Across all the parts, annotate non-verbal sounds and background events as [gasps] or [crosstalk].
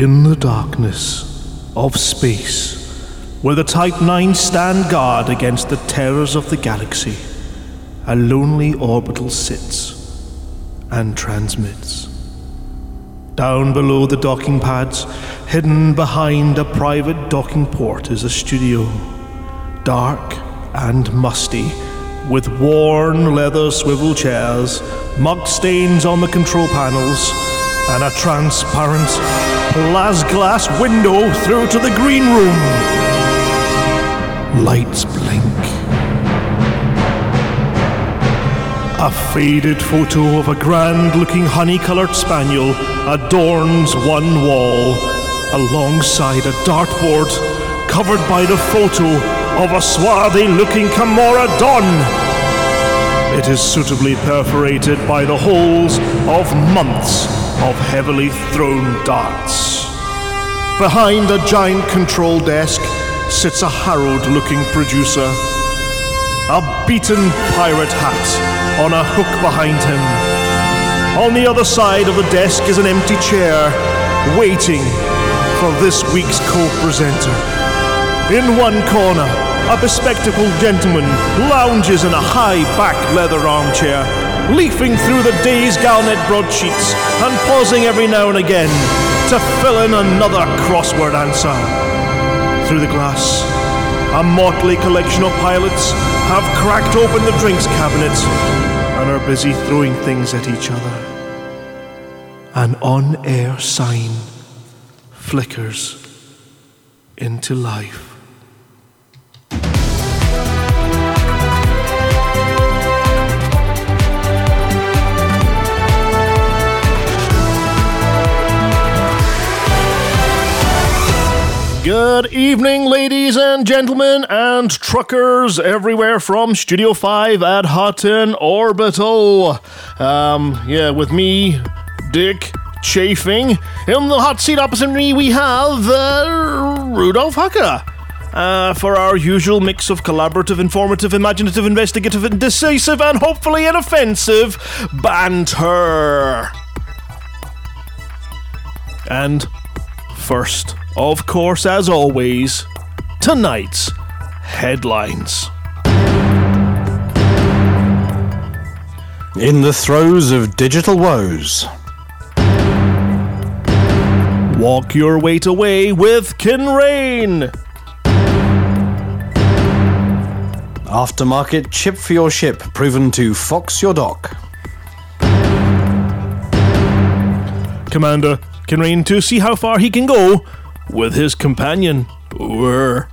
In the darkness of space, where the Type 9 stand guard against the terrors of the galaxy, a lonely orbital sits and transmits. Down below the docking pads, hidden behind a private docking port, is a studio. Dark and musty, with worn leather swivel chairs, muck stains on the control panels, and a transparent glass window through to the green room. Lights blink. A faded photo of a grand looking honey coloured spaniel adorns one wall, alongside a dartboard covered by the photo of a swarthy looking Camorra Don. It is suitably perforated by the holes of months of heavily thrown darts. Behind a giant control desk sits a harrowed looking producer, a beaten pirate hat on a hook behind him. On the other side of the desk is an empty chair, waiting for this week's co presenter. In one corner, a bespectacled gentleman lounges in a high back leather armchair, leafing through the day's Galnet broadsheets and pausing every now and again to fill in another crossword answer. Through the glass, a motley collection of pilots have cracked open the drinks cabinets and are busy throwing things at each other. An on air sign flickers into life. Good evening, ladies and gentlemen, and truckers everywhere from Studio 5 at Hutton Orbital. Um, yeah, with me, Dick Chafing. In the hot seat opposite me, we have uh, Rudolph Hucker. Uh, for our usual mix of collaborative, informative, imaginative, investigative, and decisive, and hopefully inoffensive banter. And first, of course, as always, tonight's headlines. In the throes of digital woes, Walk your weight away with Kinrain. aftermarket chip for your ship proven to fox your dock. Commander Kinrain to see how far he can go with his companion. Whir.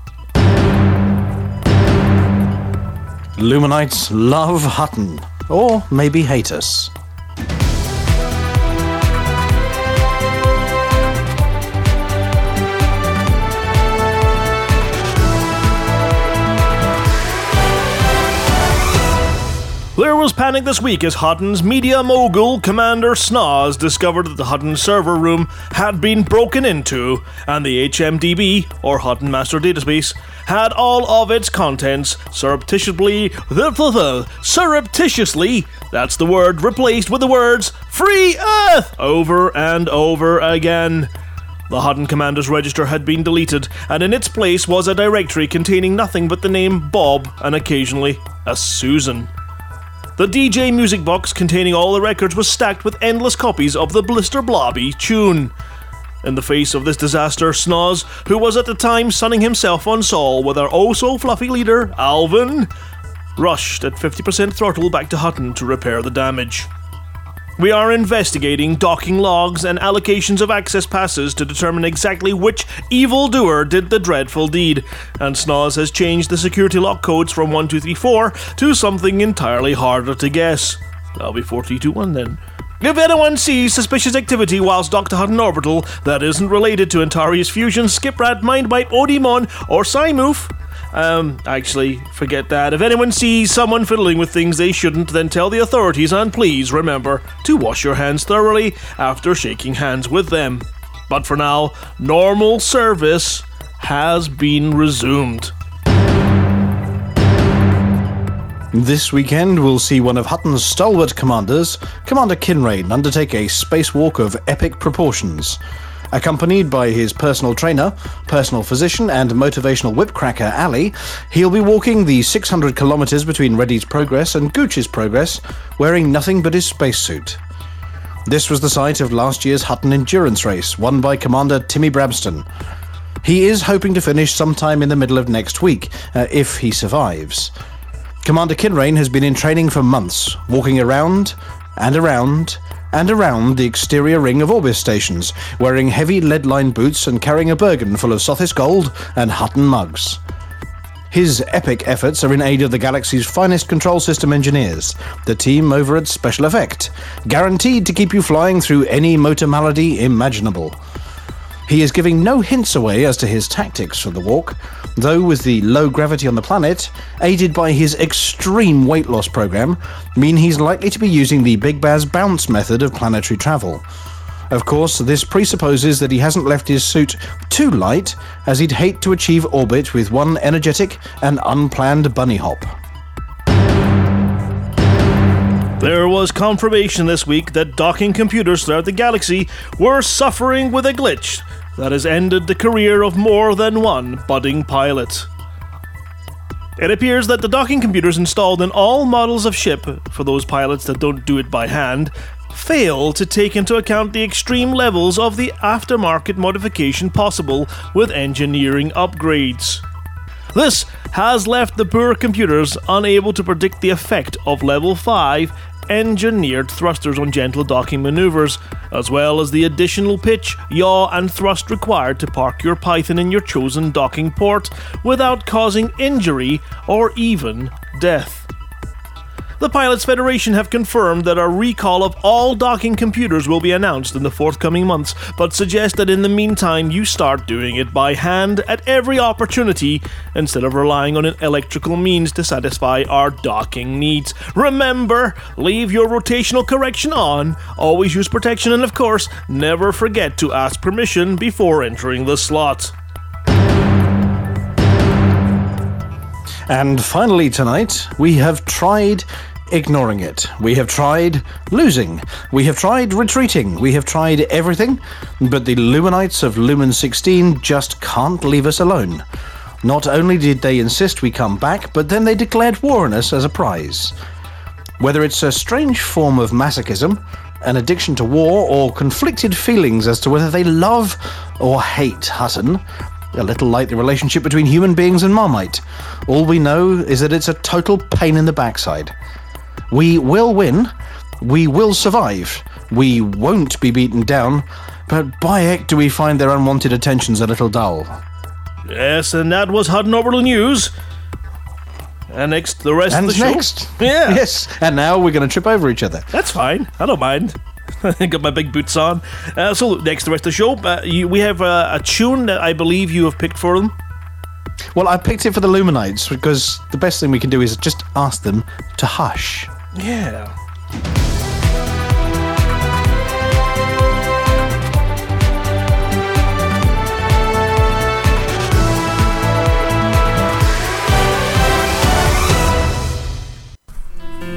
Luminites love Hutton, or maybe hate us. There was panic this week as Hutton's media mogul Commander Snoz discovered that the Hutton server room had been broken into, and the HMDB, or Hutton Master Database, had all of its contents surreptitiously, surreptitiously, that's the word, replaced with the words Free Earth over and over again. The Hutton Commander's Register had been deleted, and in its place was a directory containing nothing but the name Bob and occasionally a Susan. The DJ music box containing all the records was stacked with endless copies of the Blister Blobby tune. In the face of this disaster, Snoz, who was at the time sunning himself on Sol with our oh so fluffy leader, Alvin, rushed at 50% throttle back to Hutton to repair the damage. We are investigating docking logs and allocations of access passes to determine exactly which evildoer did the dreadful deed, and Snoz has changed the security lock codes from 1234 to something entirely harder to guess. That'll be 4321 then. If anyone sees suspicious activity whilst Dr. Hutton Orbital that isn't related to Antarius Fusion, Skiprat, Mindbite, Odimon, or Simoof, um, actually, forget that. If anyone sees someone fiddling with things they shouldn't, then tell the authorities and please remember to wash your hands thoroughly after shaking hands with them. But for now, normal service has been resumed. This weekend, we'll see one of Hutton's stalwart commanders, Commander Kinrain, undertake a spacewalk of epic proportions. Accompanied by his personal trainer, personal physician, and motivational whipcracker Ali, he'll be walking the 600 kilometers between Reddy's Progress and Gooch's Progress, wearing nothing but his spacesuit. This was the site of last year's Hutton endurance race, won by Commander Timmy Brabston. He is hoping to finish sometime in the middle of next week, uh, if he survives. Commander Kinrain has been in training for months, walking around and around and around the exterior ring of Orbis stations, wearing heavy lead-lined boots and carrying a Bergen full of Sothis gold and Hutton mugs. His epic efforts are in aid of the galaxy's finest control system engineers, the team over at Special Effect, guaranteed to keep you flying through any motor malady imaginable. He is giving no hints away as to his tactics for the walk, though with the low gravity on the planet, aided by his extreme weight loss program, mean he's likely to be using the Big Baz bounce method of planetary travel. Of course, this presupposes that he hasn't left his suit too light, as he'd hate to achieve orbit with one energetic and unplanned bunny hop. There was confirmation this week that docking computers throughout the galaxy were suffering with a glitch that has ended the career of more than one budding pilot. It appears that the docking computers installed in all models of ship, for those pilots that don't do it by hand, fail to take into account the extreme levels of the aftermarket modification possible with engineering upgrades. This has left the poor computers unable to predict the effect of level 5 engineered thrusters on gentle docking maneuvers, as well as the additional pitch, yaw, and thrust required to park your Python in your chosen docking port without causing injury or even death. The Pilots Federation have confirmed that a recall of all docking computers will be announced in the forthcoming months, but suggest that in the meantime you start doing it by hand at every opportunity instead of relying on an electrical means to satisfy our docking needs. Remember, leave your rotational correction on, always use protection, and of course, never forget to ask permission before entering the slot. And finally, tonight, we have tried ignoring it. We have tried losing. We have tried retreating. We have tried everything, but the Luminites of Lumen 16 just can't leave us alone. Not only did they insist we come back, but then they declared war on us as a prize. Whether it's a strange form of masochism, an addiction to war, or conflicted feelings as to whether they love or hate Hutton, a little like the relationship between human beings and Marmite. All we know is that it's a total pain in the backside. We will win, we will survive, we won't be beaten down, but by heck do we find their unwanted attentions a little dull. Yes, and that was Hutton Orbital News. And next, the rest And of the show. next. Yeah. [laughs] Yes, and now we're going to trip over each other. That's fine. I don't mind. I [laughs] got my big boots on. Uh, so next, the rest of the show, uh, you, we have uh, a tune that I believe you have picked for them. Well, I picked it for the Luminites because the best thing we can do is just ask them to hush. Yeah.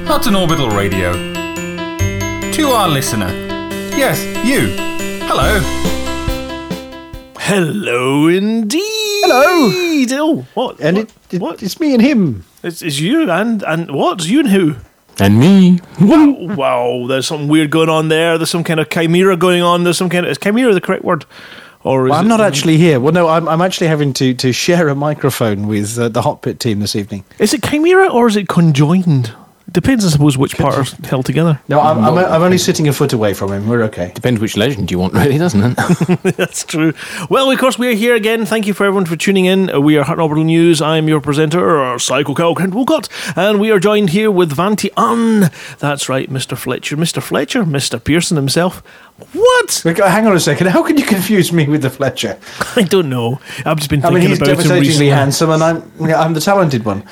That's an Orbital Radio. To our listener. Yes, you. Hello. Hello, indeed. Hello. Oh, what? And what? it, it, what? it's me and him. It's, it's you and and what? You and who? And me. Wow, wow, there's something weird going on there. There's some kind of chimera going on. There's some kind of is chimera the correct word? Or is Well, I'm it- not actually here. Well, no, I'm, I'm actually having to, to share a microphone with uh, the Hot Pit team this evening. Is it chimera or is it conjoined? Depends, I suppose, which part are held together. No, I'm, I'm, I'm only sitting a foot away from him. We're okay. Depends which legend you want, really, doesn't it? [laughs] [laughs] That's true. Well, of course, we are here again. Thank you for everyone for tuning in. Uh, We are Hot Orbital News. I am your presenter, uh, Psycho Cow Kent Wolcott, and we are joined here with Vanti An. That's right, Mr. Fletcher. Mr. Fletcher, Mr. Pearson himself. What? Wait, Hang on a second. How can you confuse me with the Fletcher? [laughs] I don't know. I've just been I thinking mean, he's about him devastatingly recently. handsome, and I'm I'm the talented one.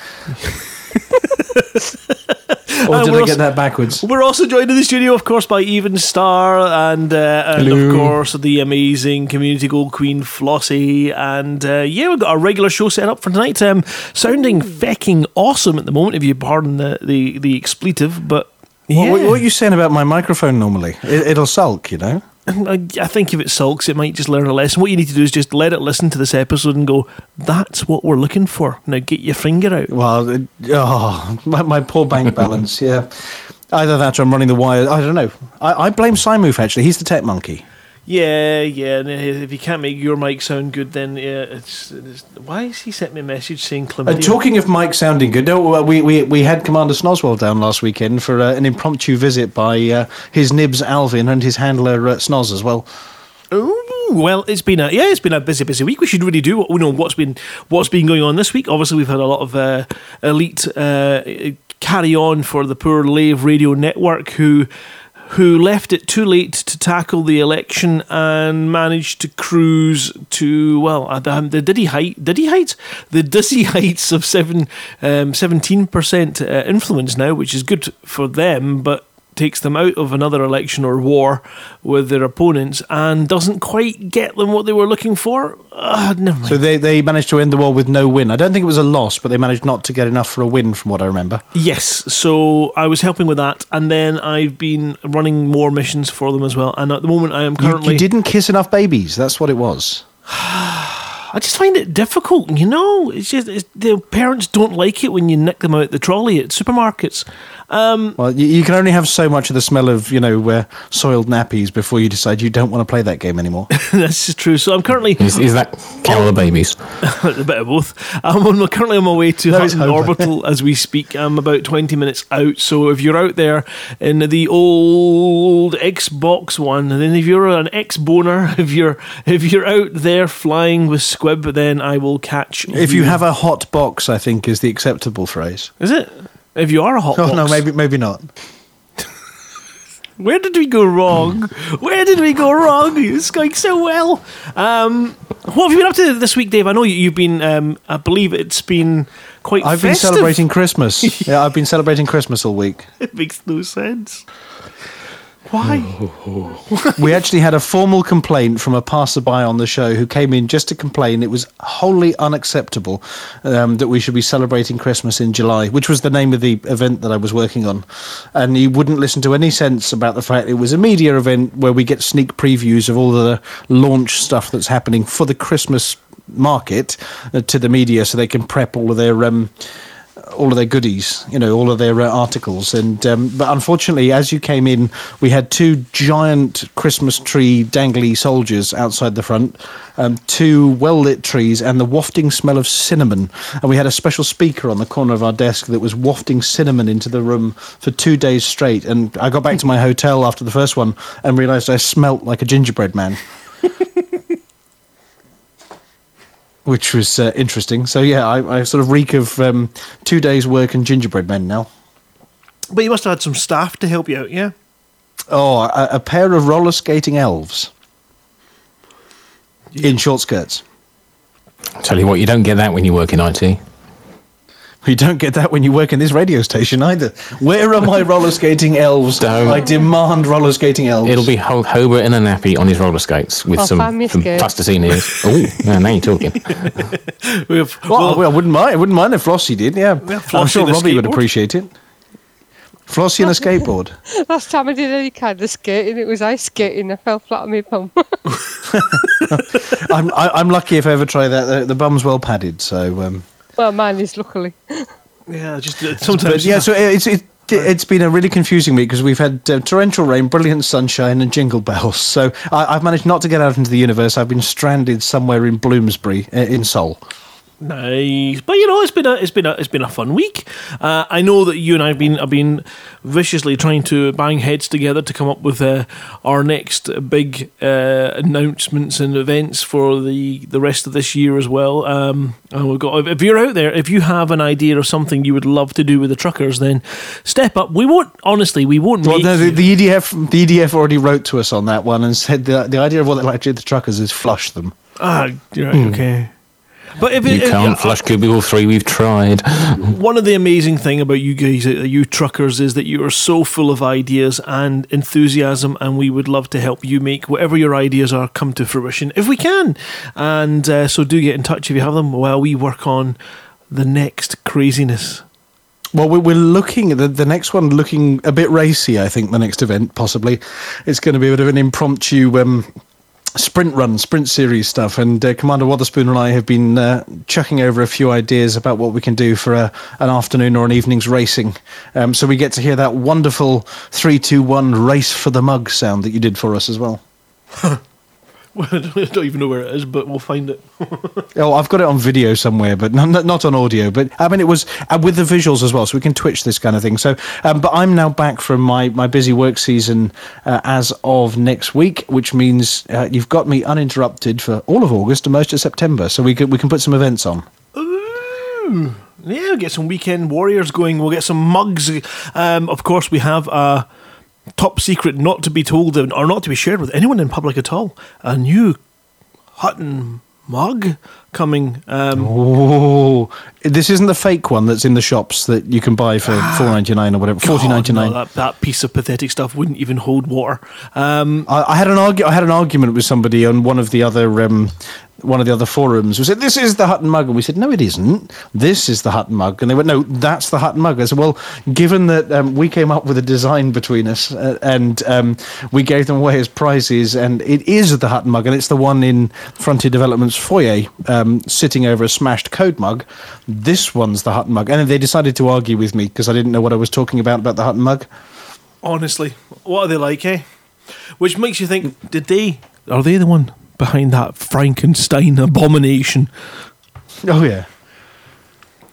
Or did we're I also- get that backwards? We're also joined in the studio, of course, by Even Star and, uh, and of course, the amazing community gold queen Flossie. And uh, yeah, we've got a regular show set up for tonight. Um, sounding fecking awesome at the moment, if you pardon the, the, the expletive. But yeah. What, what, what are you saying about my microphone normally? It, it'll sulk, you know. I, I think if it sulks, it might just learn a lesson. What you need to do is just let it listen to this episode and go, "That's what we're looking for." Now get your finger out. Well, it, oh, my, my poor bank [laughs] balance. Yeah, either that or I'm running the wire. I don't know. I, I blame Simoof actually. He's the tech monkey. Yeah, yeah. And if you can't make your mic sound good, then yeah, it's, it's why has he sent me a message saying Uh, chlamydia? talking of mic sounding good, no, uh, we, we, we had Commander Snoswell down last weekend for uh, an impromptu visit by uh, his nibs Alvin and his handler uh, Snoz as well. Ooh, well, it's been a yeah, it's been a busy, busy week. We should really do you know what's been what's been going on this week. Obviously, we've had a lot of uh, elite uh, carry on for the poor Lave Radio Network who who left it too late to tackle the election and managed to cruise to well uh, the, the diddy height diddy heights? The dizzy heights of seven um, 17% uh, influence now which is good for them but takes them out of another election or war with their opponents and doesn't quite get them what they were looking for uh, never mind. So they, they managed to end the war with no win. I don't think it was a loss, but they managed not to get enough for a win, from what I remember. Yes, so I was helping with that, and then I've been running more missions for them as well. And at the moment, I am You, currently. you didn't kiss enough babies. That's what it was. [sighs] I just find it difficult, you know. It's just it's, the parents don't like it when you nick them out the trolley at supermarkets. Well, you, you can only have so much of the smell of, you know, uh, soiled nappies before you decide you don't want to play that game anymore. [laughs] That's true. So I'm currently Is, is that Carol the Babies? [laughs] a bit of both. I'm on, currently on my way to No, Hutton Orbital [laughs] as we speak. I'm about 20 minutes out. So if you're out there in the old Xbox One, and then if you're an X boner, if you're if you're out there flying with Squib, then I will catch. if you have a hot box, I think is the acceptable phrase. is it? If you are a hot Oh, box, no, maybe maybe not. [laughs] Where did we go wrong? Where did we go wrong? It's going so well. Um, what have you been up to this week, Dave? I know you- you've been. Um, I believe it's been quite. I've been celebrating Christmas. [laughs] yeah, I've been celebrating Christmas all week. It makes no sense. Why? [laughs] We actually had a formal complaint from a passerby on the show who came in just to complain it was wholly unacceptable um, that we should be celebrating Christmas in July, which was the name of the event that I was working on. And he wouldn't listen to any sense about the fact it was a media event where we get sneak previews of all the launch stuff that's happening for the Christmas market uh, to the media so they can prep all of their. Um, all of their goodies, you know, all of their uh, articles. And um, but unfortunately, as you came in, we had two giant Christmas tree dangly soldiers outside the front, um, two well lit trees, and the wafting smell of cinnamon. And we had a special speaker on the corner of our desk that was wafting cinnamon into the room for two days straight. And I got back to my hotel after the first one and realised I smelt like a gingerbread man. [laughs] Which was uh, interesting. So yeah, I, I sort of reek of um, two days' work and gingerbread men now. But you must have had some staff to help you out, yeah? Oh, a, a pair of roller skating elves in short skirts. Tell you what, you don't get that when you work in IT. You don't get that when you work in this radio station either. Where are my roller skating elves? Don't. I demand roller skating elves. It'll be Hulk Hobart in a nappy on his roller skates with I'll some, find me some skirt. plasticine ears. [laughs] Oh, yeah, now you're talking. [laughs] We have, Well, well, I wouldn't mind. I wouldn't mind if Flossie did. Yeah, Yeah, I'm Flossie sure and a Robbie would skateboard. appreciate it. Flossie and a skateboard. [laughs] Last time I did any kind of skating, it was ice skating. I fell flat on my bum. I'm I, I'm lucky if I ever try that. The, the bum's well padded, so. Um, well, mine is luckily. yeah, just uh, But sometimes. yeah, so it's it, it's been a really confusing week because we've had uh, torrential rain, brilliant sunshine, and jingle bells. So I, I've managed not to get out into the universe. I've been stranded somewhere in Bloomsbury, uh, in Seoul. Nice, but you know it's been a it's been a it's been a fun week. Uh, I know that you and I have been have been viciously trying to bang heads together to come up with uh, our next big uh, announcements and events for the the rest of this year as well. Um, and we've got if you're out there, if you have an idea or something you would love to do with the truckers, then step up. We won't honestly, we won't. Well, make no, the, the EDF the EDF already wrote to us on that one and said the the idea of what they like to do to the truckers is flush them. ah, you're right, okay. But if You can't if- flush Cubicle 3, we've tried. [laughs] one of the amazing thing about you guys, uh, you truckers, is that you are so full of ideas and enthusiasm, and we would love to help you make whatever your ideas are come to fruition if we can. And uh, so, do get in touch if you have them while we work on the next craziness. Well, we- we're looking at the, the next one, looking a bit racy. I think the next event possibly it's going to be a bit of an impromptu um, sprint run, sprint series stuff. And uh, Commander Wotherspoon and I have been uh, chucking over a few ideas about what we can do for a, an afternoon or an evening's racing. Um, so we get to hear that wonderful three, two, one race for the mug sound that you did for us as well. [laughs] [laughs] I don't even know where it is, but we'll find it. [laughs] Oh, I've got it on video somewhere, but not, not on audio. But I mean, it was uh, with the visuals as well, so we can twitch this kind of thing. So, um, but I'm now back from my, my busy work season uh, as of next week, which means uh, you've got me uninterrupted for all of August and most of September. So we can we can put some events on. Ooh. Yeah, we'll get some weekend warriors going. We'll get some mugs. Um, of course, we have a top secret, not to be told or not to be shared with anyone in public at all. A new Hutton mug coming. Um, Oh, this isn't the fake one that's in the shops that you can buy for four ninety nine or whatever, forty ninety nine. no, that, that piece of pathetic stuff wouldn't even hold water. Um, I, I had an argu- I had an argument with somebody on one of the other um, one of the other forums who said this is the Hutton mug, and we said no, it isn't. This is the Hutton mug, and they went no, that's the Hutton mug. I said well, given that um, we came up with a design between us uh, and um, we gave them away as prizes, and it is the Hutton mug, and it's the one in Frontier Development's foyer, um, sitting over a smashed code mug. This one's the Hutton mug, and they decided to argue with me because I didn't know what I was talking about about the Hutton mug. honestly, what are they like, eh? Which makes you think, did they, are they the one behind that Frankenstein abomination? Oh yeah.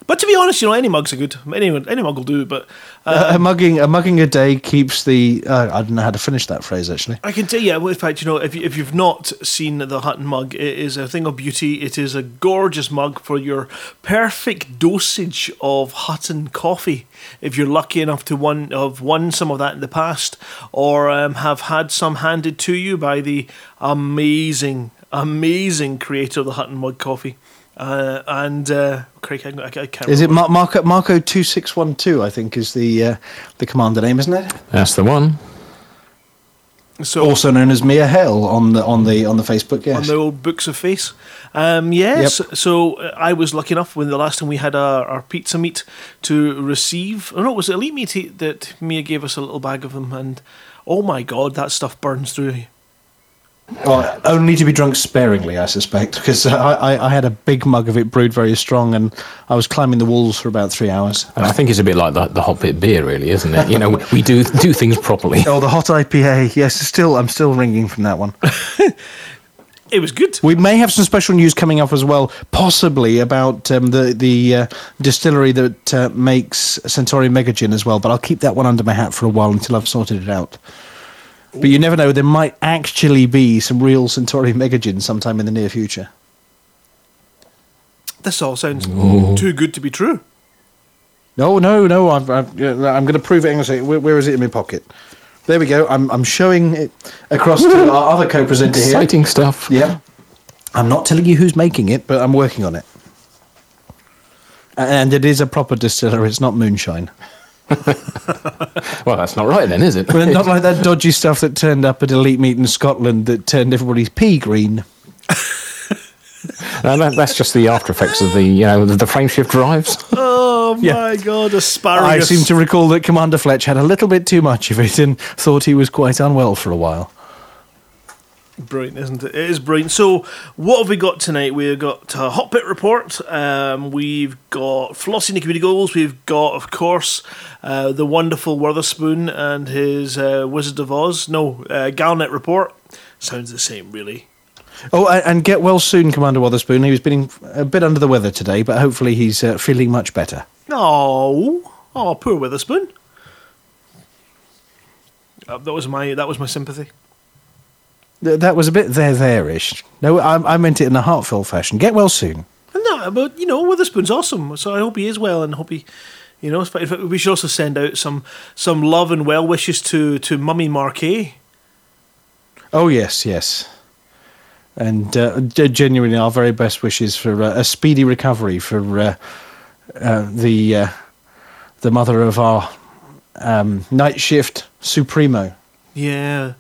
But to be honest, you know, any mugs are good. Any, any mug will do, but uh, a mugging a mugging a day keeps the uh, I don't know how to finish that phrase actually. I can tell you, well, in fact, you know, if, you, if you've not seen the Hutton mug, it is a thing of beauty. It is a gorgeous mug for your perfect dosage of Hutton coffee. If you're lucky enough to one have won some of that in the past, or um, have had some handed to you by the amazing, amazing creator of the Hutton mug coffee. Uh, and uh, Craig, I, I, I can't. Is it. Mar- Marco Marco two six one two? I think is the uh, the commander name, isn't it? That's the one. So Also known as Mia Hell on the on the on the Facebook. Yes. on the old books of face. Um, yes. So uh, I was lucky enough when the last time we had our, our pizza meet to receive. Oh no, it was Elite Meet he- that Mia gave us a little bag of them, and oh my god, that stuff burns through. Well, only to be drunk sparingly, I suspect, because I, I, I had a big mug of it brewed very strong, and I was climbing the walls for about three hours. I think it's a bit like the, the hot pit beer, really, isn't it? You know, we, we do do things properly. Oh, the hot IPA. Yes, still I'm still ringing from that one. [laughs] It was good. We may have some special news coming up as well, possibly about um, the the uh, distillery that uh, makes Centauri Mega Gin as well. But I'll keep that one under my hat for a while until I've sorted it out. But you never know; there might actually be some real Centauri Mega Gin sometime in the near future. This all sounds oh. too good to be true. No, no, no! I've, I've, I'm going to prove it. Hang on a second. Where, where is it in my pocket? There we go. I'm I'm showing it across to our other co-presenter here. Exciting stuff. Yeah. I'm not telling you who's making it, but I'm working on it. And it is a proper distillery. It's not moonshine. Well, that's not right then, is it? Well, not [laughs] like that dodgy stuff that turned up at Elite Meet in Scotland that turned everybody's pea green. [laughs] No, that, that's just the after effects of the you know the, the frame shift drives. [laughs] Oh Yeah. my god, asparagus! I seem to recall that Commander Fletch had a little bit too much of it and thought he was quite unwell for a while. Brilliant, isn't it? It is brilliant. So, what have we got tonight? We've got a hot pit report. Um, we've got Flossie and the Community Goals. We've got, of course, uh, the wonderful Witherspoon and his uh, Wizard of Oz. No, uh, Galnet report. Sounds the same, really. Oh, and get well soon, Commander Wotherspoon. He was feeling a bit under the weather today, but hopefully he's uh, feeling much better. Oh, oh, poor Witherspoon. Uh, that was my that was my sympathy. Th- That was a bit there, there-ish. No, I, I meant it in a heartfelt fashion. Get well soon. No, but you know Witherspoon's awesome. So I hope he is well, and hope he, you know, we should also send out some some love and well wishes to to Mummy Marquet. Oh yes, yes, and uh, genuinely our very best wishes for uh, a speedy recovery for uh, uh, the uh, the mother of our um, night shift supremo. Yeah,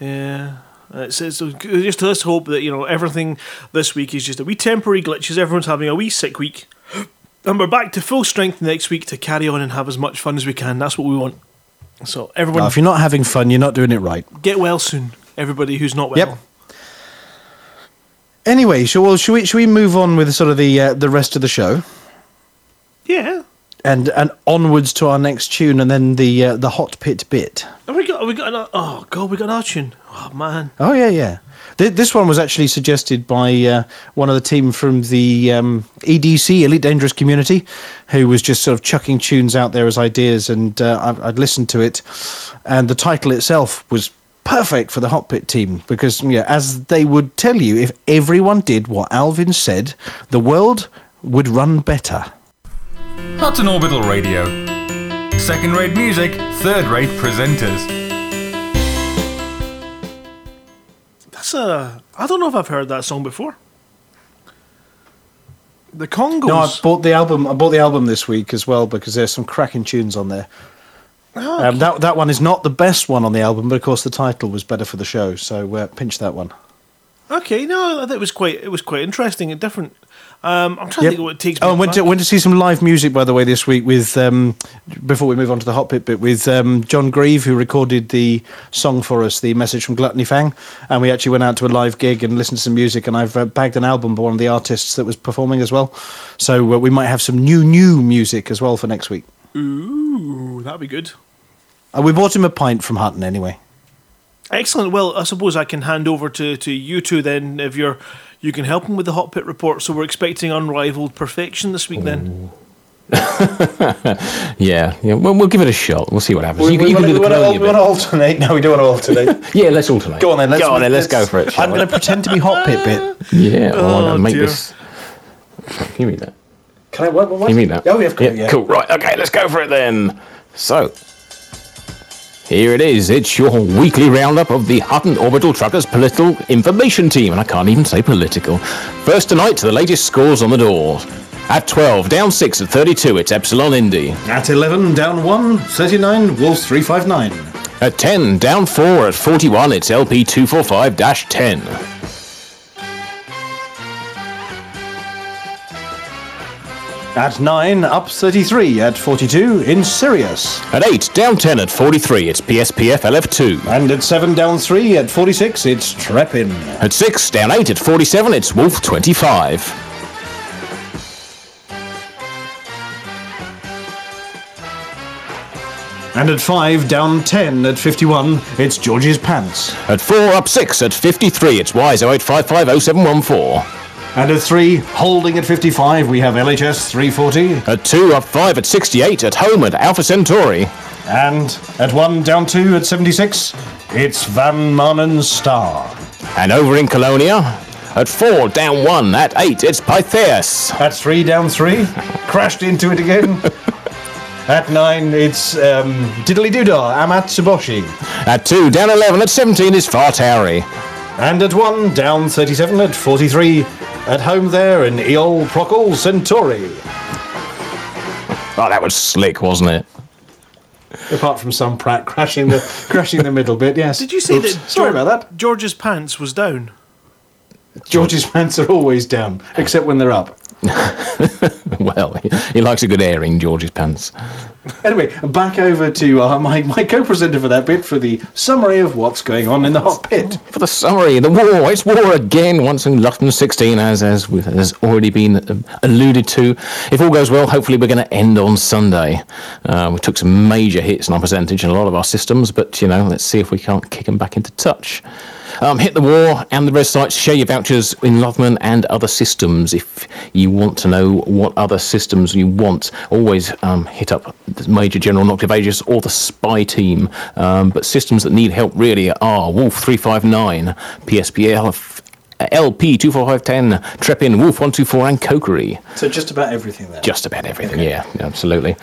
yeah. Uh, It's, it's just let's hope that you know everything this week is just a wee temporary glitches. Everyone's having a wee sick week, [gasps] And we're back to full strength next week to carry on and have as much fun as we can. That's what we want. So everyone, if you're not having fun, you're not doing it right. get well soon. Everybody who's not well. Yep. Anyway, shall, well, should we should we move on with sort of the uh, the rest of the show Yeah. And and onwards to our next tune and then the uh, the hot pit bit. Have we got? Have we got? Another, oh God, we got another tune. Oh man. Oh yeah, yeah. Th- This one was actually suggested by uh, one of the team from the um, EDC Elite Dangerous community, who was just sort of chucking tunes out there as ideas, and uh, I- I'd listened to it, and the title itself was perfect for the Hot Pit team because, yeah, as they would tell you, if everyone did what Alvin said, the world would run better. Hutton Orbital Radio. Second rate music, third rate presenters. That's a. I don't know if I've heard that song before. The Congos. No, I bought the album. I bought the album this week as well because there's some cracking tunes on there. Oh, Um, that that one is not the best one on the album, but of course the title was better for the show, so uh, pinch that one. okay, no, I think it was quite. It was quite interesting and different. Um, I'm trying to Yep. think of what it takes. Oh, me went to, went to see some live music by the way this week with um, before we move on to the hot pit bit with um, John Grieve who recorded the song for us, the message from Gluttony Fang, and we actually went out to a live gig and listened to some music, and I've uh, bagged an album by one of the artists that was performing as well, so uh, we might have some new new music as well for next week. Ooh, that'd be good. Uh, we bought him a pint from Hutton anyway. Excellent. Well, I suppose I can hand over to, to you two then, if you're you can help him with the hot pit report. So we're expecting unrivaled perfection this week. Then [laughs] Yeah, yeah. Well, we'll give it a shot. We'll see what happens. you, can- you can do the Colonia bit. alternate. No, we don't want to alternate. [laughs] Yeah, let's alternate. Go on then. Let's, go on then. Let's, go for it. I'm going to pretend to be hot pit bit. [laughs] Yeah, I want Oh, to oh, make dear. this. Can you read that? Can I? What? what, what? Can you read that? Oh, yeah, of course, yeah. Cool. Right. Okay. Let's go for it then. So. Here it is. It's your weekly roundup of the Hutton Orbital Truckers political information team. And I can't even say political. First tonight to the latest scores on the door. At 12, down 6 at 32, it's Epsilon Indi. At 11, down 1, 39, Wolves 359. At 10, down 4 at 41, it's LP 245 10. At 9, up 33 at 42 in Sirius. At 8, down 10 at 43, it's PSPF LF2. And at 7, down 3 at 46, it's Trepin. At 6, down 8 at 47, it's Wolf 25. And at 5, down 10 at 51, it's George's Pants. At 4, up 6 at 53, it's Wise 08550714. And at 3, holding at 55, we have LHS 340. At 2, up 5 at 68, at home at Alpha Centauri. And at 1, down 2 at 76, it's Van Maanen's Star. And over in Colonia, at 4, down 1, at 8, it's Pythias. At 3, down 3, [laughs] crashed into it again. At 9, it's um, Diddly Doodah, Amat Suboshi. At 2, down 11, at 17, is Far Tauri. And at 1, down 37 at 43, at home there in Eol Procul Centauri. Oh, that was slick, wasn't it? Apart from some Pratt crashing the [laughs] crashing the middle bit, yes. did you see Oops. that? Sorry Geor- about that. George's pants was down. George's pants are always down, except when they're up. [laughs] Well, he, he likes a good airing, George's pants. Anyway, back over to uh, my, my co-presenter for that bit for the summary of what's going on in the hot pit. For the summary, the war, it's war again once in Lufton 16, as, as has already been um, alluded to. If all goes well, hopefully we're going to end on Sunday. Uh, we took some major hits in our percentage in a lot of our systems, but, you know, let's see if we can't kick them back into touch. Um, hit the war and the red sites. Share your vouchers in Loveman and other systems. If you want to know what other systems you want, always um, hit up Major General Noctivagus or the Spy Team. Um, but systems that need help really are Wolf 359, PSPL, LP 24510, Trepin, Wolf 124, and Kokery. So just about everything there. Just about everything, yeah, absolutely.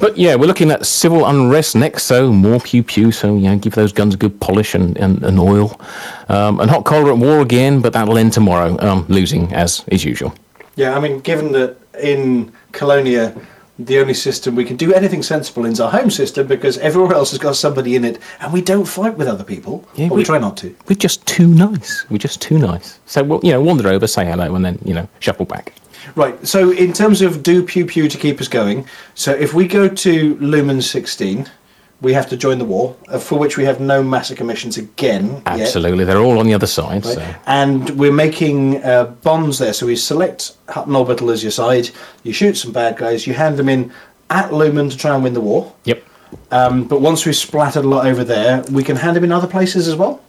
But yeah, we're looking at civil unrest next, so more pew pew, so yeah, give those guns a good polish and, and, and oil. Um, and hot collar at war again, but that'll end tomorrow, um, losing as is usual. Yeah, I mean, given that in Colonia, the only system we can do anything sensible in is our home system because everywhere else has got somebody in it, and we don't fight with other people. Yeah, we, we- try not to. We're just too nice. We're just too nice. So, we'll, you know, wander over, say hello, and then, you know, shuffle back. Right. So in terms of do pew pew to keep us going, so if we go to Lumen 16, we have to join the war, uh, for which we have no massacre missions again. yet. Absolutely, they're all on the other side. Right? So And we're making uh, bombs there. So we select Hutton Orbital as your side. You shoot some bad guys. You hand them in at Lumen to try and win the war. yep, Um, but once we've splattered a lot over there, we can hand them in other places as well.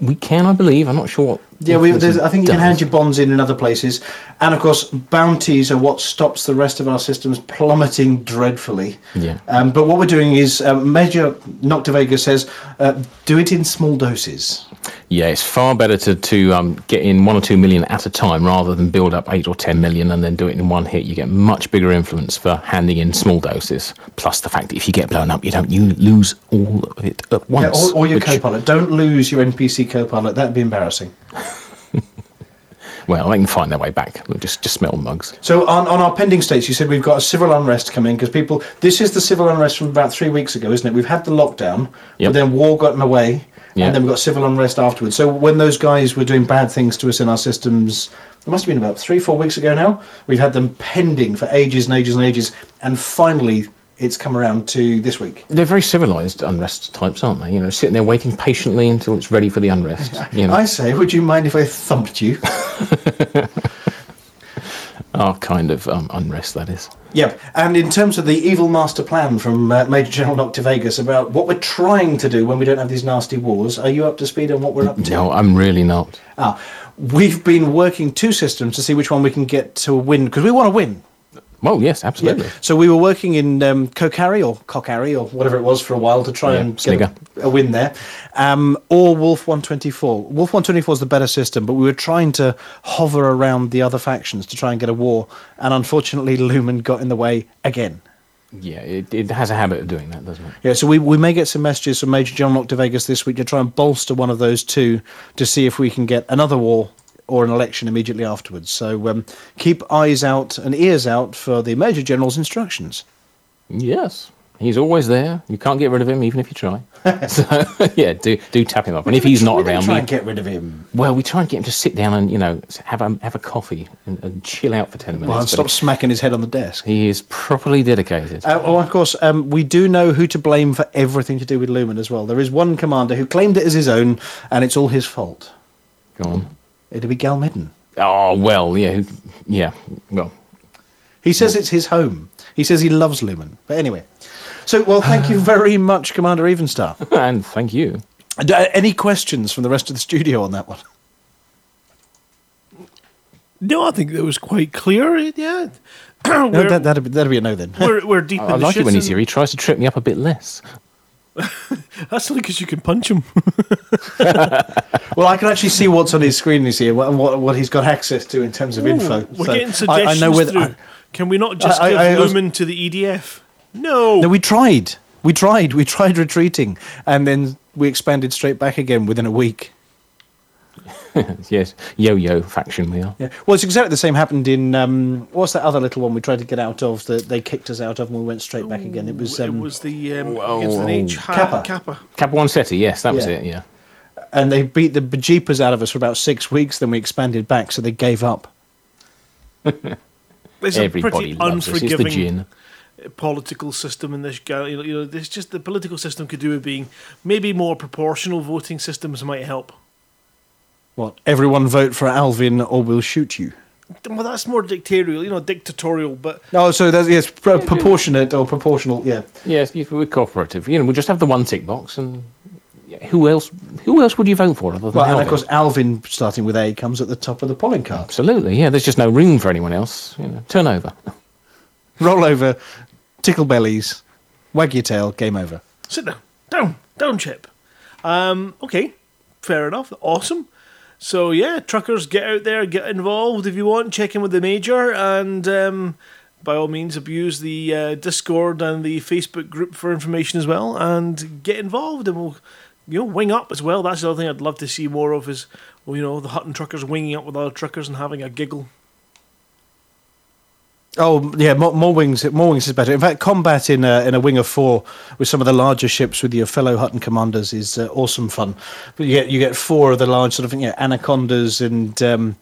We can, I believe. I'm not sure. Yeah, we, there's, I think you can hand your bonds in in other places, and of course, bounties are what stops the rest of our systems plummeting dreadfully. Yeah. Um, but what we're doing is, um, Major Noctivagus says, uh, do it in small doses. Yeah, it's far better to, to um, get in one or two million at a time rather than build up eight or ten million and then do it in one hit. You get much bigger influence for handing in small doses. Plus the fact that if you get blown up, you don't you lose all of it at Yeah, once. or, or your which- co-pilot. Don't lose your NPC co-pilot. That'd be embarrassing. [laughs] Well, they can find their way back. They'll just just smell mugs. So on, on our pending states, you said we've got a civil unrest coming because people. This is the civil unrest from about three weeks ago, isn't it? We've had the lockdown, Yep. but then war got in the way, Yeah. and then we got civil unrest afterwards. So when those guys were doing bad things to us in our systems, it must have been about three, four weeks ago now. We've had them pending for ages and ages and ages, and finally it's come around to this week. They're very civilized unrest types, aren't they? You know, sitting there waiting patiently until it's ready for the unrest. [laughs] You know, I say, would you mind if I thumped you? [laughs] our kind of um, unrest that is. Yep. And in terms of the evil master plan from uh, Major General Noctivagus about what we're trying to do when we don't have these nasty wars, are you up to speed on what we're up to? No, I'm really not. Ah, we've been working two systems to see which one we can get to win because we want to win. Well, yes, absolutely. So we were working in um, Kokari or Cockari or whatever it was for a while to try Yeah, and get a, a win there, um, or Wolf 124. Wolf 124 is the better system, but we were trying to hover around the other factions to try and get a war, and unfortunately Lumen got in the way again. Yeah, it, it has a habit of doing that, doesn't it? Yeah, so we, we may get some messages from Major General Noctivagus this week to try and bolster one of those two to see if we can get another war or an election immediately afterwards. So um, keep eyes out and ears out for the Major General's instructions. Yes, he's always there. You can't get rid of him, even if you try. [laughs] so [laughs] yeah, do do tap him up. And if he's not around, try we, and get rid of him. well, we try and get him to sit down and you know have a have a coffee and, and chill out for ten minutes. Well, and stop smacking his head on the desk. He is properly dedicated. Uh, well, of course, um, we do know who to blame for everything to do with Lumen as well. There is one commander who claimed it as his own, and it's all his fault. Go on. It'll be Gal Midden. Oh well, yeah, yeah. Well, He says it's his home. He says he loves Lumen. But anyway. So, well, thank you [sighs] very much, Commander Evenstar. [laughs] and thank you. And, uh, any questions from the rest of the studio on that one? No, I think that was quite clear. Yeah. No, that, that'd, be, that'd be a no then. we're, we're deep I in the like it when he's here. He tries to trip me up a bit less. [laughs] That's only because you can punch him. [laughs] well, I can actually see what's on his screen this year and what, what he's got access to in terms of info. We're So getting suggestions I, know whether. through. I- Can we not just I- give I- I was- Lumen to the EDF? No. no, we tried. We tried. We tried retreating, and then we expanded straight back again within a week. [laughs] Yes, yo-yo faction we are. Yeah. Well, it's exactly the same happened in um, what's that other little one we tried to get out of that they kicked us out of and we went straight back again. It was, um, it was the um, Oh, against an oh, H ha- Kappa. Kappa. One Ceti, yes, that was it. Yeah. and they beat the bejeepers out of us for about six weeks. Then we expanded back, so they gave up. [laughs] There's a Everybody pretty loves us. It's the unforgiving gin. political system in this guy. You know, you know, there's just the political system could do with being maybe more proportional voting systems might help. What? Everyone vote for Alvin or we'll shoot you. Well, that's more dictatorial, you know, dictatorial. But Oh, so that's yes, pro- proportionate or proportional. Yeah. Yes, if we're cooperative. You know, we'll just have the one tick box, and who else? Who else would you vote for other than Well, and of course, Alvin starting with A comes at the top of the polling card. Absolutely, yeah. There's just no room for anyone else. You know, turn over. [laughs] Roll over, tickle bellies, wag your tail, game over. sit down, down, down, chip. Um, okay, fair enough. Awesome. So yeah, truckers, get out there, get involved if you want. Check in with the major, and um, by all means, abuse the uh, Discord and the Facebook group for information as well, and get involved, and we'll you know wing up as well. That's the other thing I'd love to see more of is well, you know the Hutton truckers winging up with other truckers and having a giggle. Oh yeah, more, more wings. More wings is better. In fact, combat in a, in a wing of four with some of the larger ships with your fellow Hutton commanders is uh, awesome fun. But you get you get four of the large sort of you know, anacondas and um,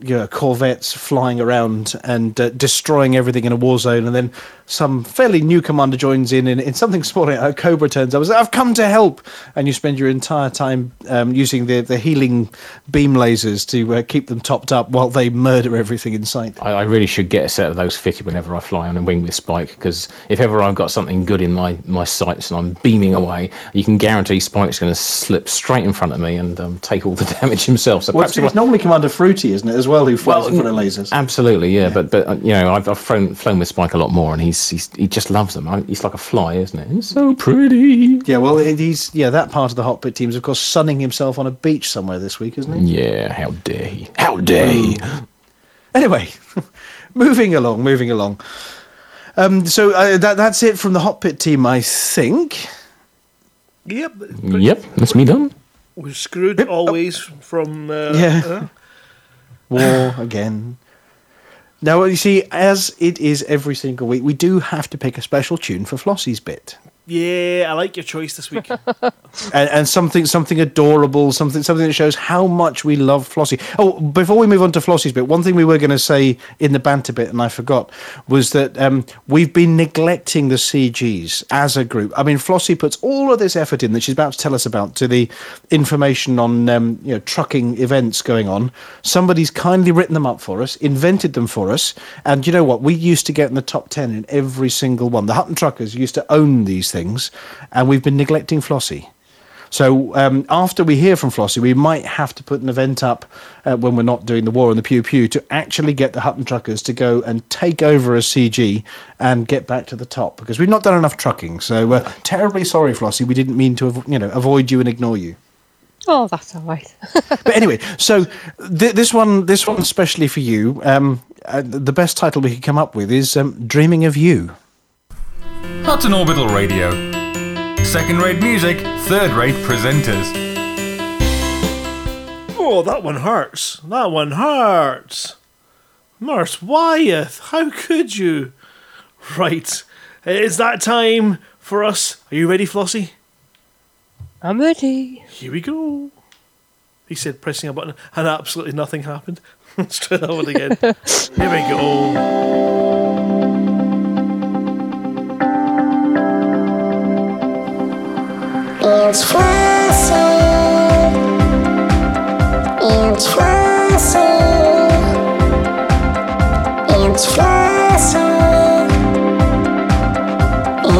you know, corvettes flying around and uh, destroying everything in a war zone, and then some fairly new commander joins in, in, in something small. A cobra turns up. and says, I've come to help, and you spend your entire time um, using the, the healing beam lasers to uh, keep them topped up while they murder everything in sight. I, I really should get a set of those fitted whenever I fly on a wing with Spike, because if ever I've got something good in my, my sights and I'm beaming away, you can guarantee Spike's going to slip straight in front of me and um, take all the [laughs] damage himself. So Well, it's, it's normally Commander Fruity, isn't it, as well, who flies in front of lasers? Absolutely, yeah. But but uh, you know, I've, I've flown flown with Spike a lot more, and he's, he's he just loves them. I, he's like a fly, isn't it? He's so pretty. Yeah, well, he's yeah that part of the hot pit team is of course sunning himself on a beach somewhere this week, isn't he? Yeah, how dare he? How dare he? Anyway, [laughs] moving along, moving along. Um, so uh, that that's it from the hot pit team, I think. Yep. Yep, that's me done. We're screwed always from. Uh, Yeah. uh, War again. Now you see, as it is every single week, we do have to pick a special tune for Flossie's bit. Yeah, I like your choice this week. [laughs] and, and something something adorable, something something that shows how much we love Flossie. Oh, before we move on to Flossie's bit, one thing we were going to say in the banter bit, and I forgot, was that um, we've been neglecting the CGs as a group. I mean, Flossie puts all of this effort in that she's about to tell us about to the information on um, you know trucking events going on. Somebody's kindly written them up for us, invented them for us, and you know what? We used to get in the top ten in every single one. The Hutton Truckers used to own these things, and we've been neglecting Flossie. So um, after we hear from Flossie, we might have to put an event up uh, when we're not doing the war and the pew pew to actually get the Hutton truckers to go and take over a CG and get back to the top because we've not done enough trucking. So uh, terribly sorry, Flossie. We didn't mean to avo- you know avoid you and ignore you. Oh, that's all right. [laughs] But anyway, so th- this one, this one especially for you, um, uh, the best title we could come up with is um, "Dreaming of You." Hutton Orbital Radio. Second rate music, third rate presenters. oh, that one hurts. That one hurts. Nurse Wyeth, how could you? Right, it's that time for us. Are you ready, Flossie? I'm ready. Here we go. He said, pressing a button, and absolutely nothing happened. [laughs] Let's try that one again. [laughs] Here we go. It's Flossie. It's Flossie. It's Flossie.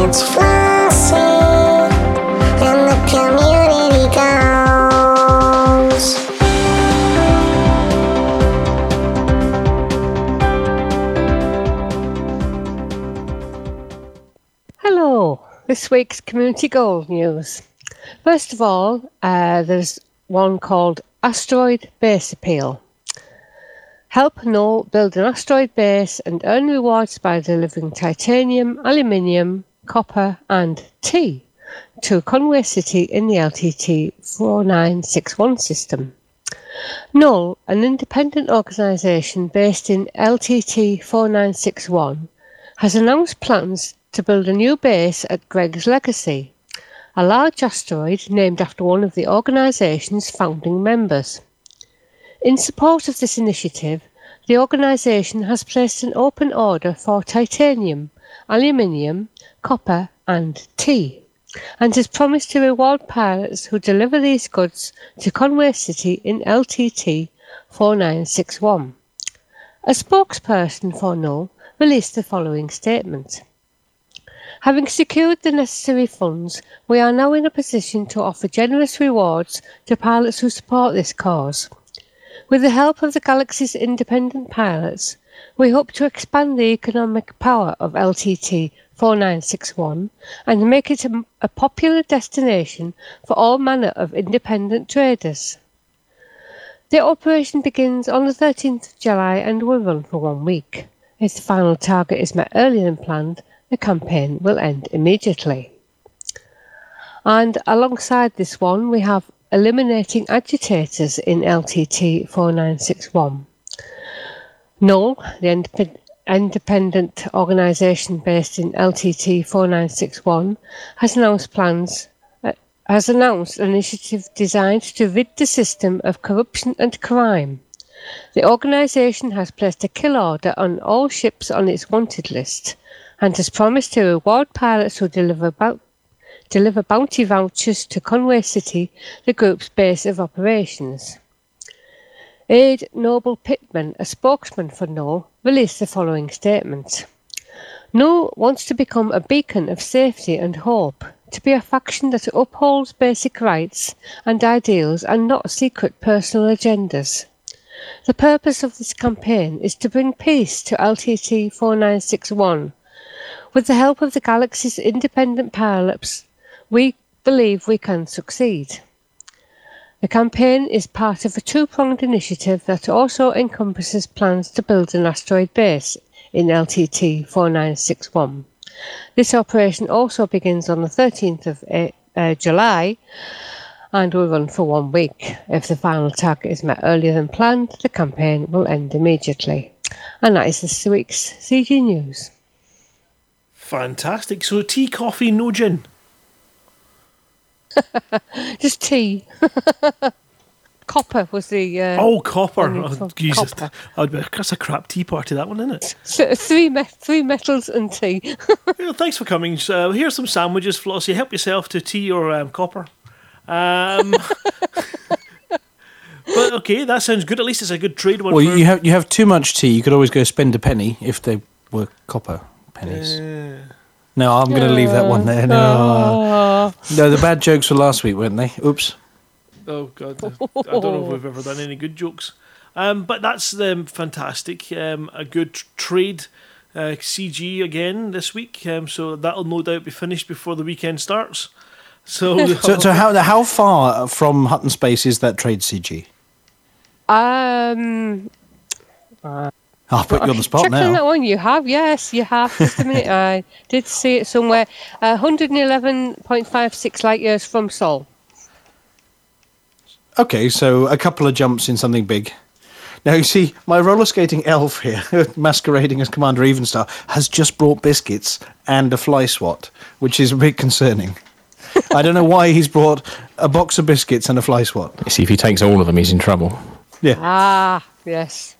It's Flossie. And the community goes. Hello. This week's community gold news. First of all, uh, there's one called Asteroid Base Appeal. Help Null build an asteroid base and earn rewards by delivering titanium, aluminium, copper, and tea to Conway City in the LTT 4961 system. Null, an independent organisation based in LTT 4961, has announced plans to build a new base at Greg's Legacy, a large asteroid named after one of the organisation's founding members. In support of this initiative, the organisation has placed an open order for titanium, aluminium, copper, and tea, and has promised to reward pilots who deliver these goods to Conway City in LTT 4961. A spokesperson for Null released the following statement. Having secured the necessary funds, we are now in a position to offer generous rewards to pilots who support this cause. With the help of the Galaxy's independent pilots, we hope to expand the economic power of LTT 4961 and make it a, a popular destination for all manner of independent traders. The operation begins on the 13th of July and will run for one week. If the final target is met earlier than planned, the campaign will end immediately. And alongside this one, we have eliminating agitators in LTT 4961. Null, the indep- independent organisation based in LTT 4961, has announced plans. uh, Has announced an initiative designed to rid the system of corruption and crime The organisation has placed a kill order on all ships on its wanted list and has promised to reward pilots who deliver, deliver bounty vouchers to Conway City, the group's base of operations. Aid Noble Pittman, a spokesman for No, released the following statement. No wants to become a beacon of safety and hope, to be a faction that upholds basic rights and ideals and not secret personal agendas. The purpose of this campaign is to bring peace to LTT 4961. With the help of the galaxy's independent pilots, we believe we can succeed. The campaign is part of a two pronged initiative that also encompasses plans to build an asteroid base in LTT 4961. This operation also begins on the 13th of uh, uh, July and will run for one week. If the final target is met earlier than planned, the campaign will end immediately. And that is this week's CG News. Fantastic. So tea, coffee, no gin. [laughs] Just tea. [laughs] Copper was the. Uh, Oh, copper. Oh, Jesus. copper. I'd be, that's a crap tea party, that one, isn't it? [laughs] th- three, me- three metals and tea. Yeah, thanks for coming. So, here's some sandwiches, Flossie. Help yourself to tea or um, copper. Um, but okay, that sounds good. At least it's a good trade one. Well, for, you have you have too much tea. You could always go spend a penny if they were copper pennies. no, I'm going to leave that one there. No, no, the bad jokes were last week, weren't they? Oops. Oh God, I don't know if we've ever done any good jokes. Um, but that's um, fantastic. Um, a good tr- trade uh, CG again this week. Um, so that'll no doubt be finished before the weekend starts. So, [laughs] [laughs] So, so how how far from Hutton Space is that trade CG? um, I'll put you on the spot Checking now. that one, you have, yes, you have. Just a minute, I did see it somewhere. Uh, 111.56 light years from Sol. Okay, so a couple of jumps in something big. Now you see, my roller skating elf here, [laughs] masquerading as Commander Evenstar, has just brought biscuits and a fly swat, which is a bit concerning. I don't know why he's brought a box of biscuits and a fly swat. You see, if he takes all of them, he's in trouble. Yeah. Ah, yes.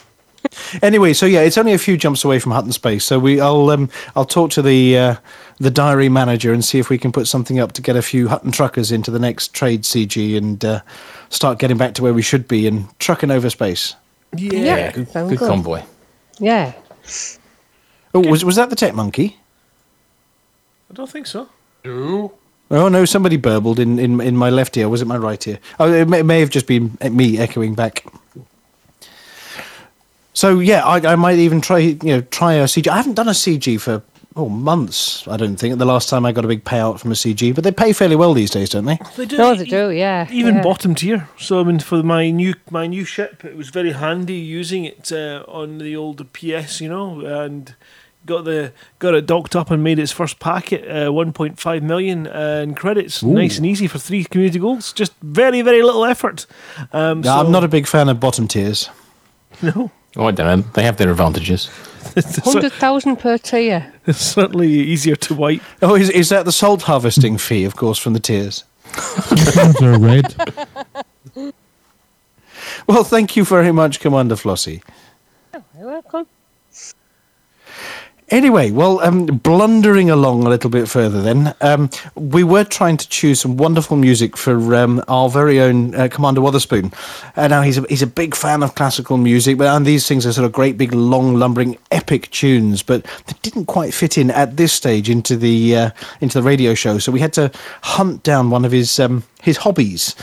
Anyway, so yeah, it's only a few jumps away from Hutton Space. So we, I'll, um, I'll talk to the uh, the diary manager and see if we can put something up to get a few Hutton truckers into the next trade CG and uh, start getting back to where we should be and trucking over space. Yeah, good, good good. convoy. Yeah. Oh, was was that the tech monkey? I don't think so. Oh no, somebody burbled in, in, in my left ear. Was it my right ear? Oh, it may, it may have just been me echoing back. So yeah, I, I might even try you know try a CG. I haven't done a CG for oh months. I don't think. The last time I got a big payout from a CG, but they pay fairly well these days, don't they? They do. No, they do, yeah. Even yeah. bottom tier. So I mean, for my new my new ship, it was very handy using it uh, on the old PS, you know, and got the got it docked up and made its first packet, uh, 1.5 million uh, in credits. Nice and easy for three community goals. Just very very little effort. Um, No, I'm not a big fan of bottom tiers. [laughs] no. Oh, I don't know. They have their advantages. [laughs] 100,000 per tier. it's certainly easier to wipe. Oh, is is that the salt harvesting fee? Of course, from the tiers. Ones are red. [laughs] Well, thank you very much, Commander Flossie. Oh, you're welcome. Anyway, well, um, blundering along a little bit further, then um, we were trying to choose some wonderful music for um, our very own uh, Commander Wotherspoon. Uh, now he's a, he's a big fan of classical music, but and these things are sort of great, big, long, lumbering, epic tunes, but they didn't quite fit in at this stage into the uh, into the radio show. So we had to hunt down one of his um, his hobbies.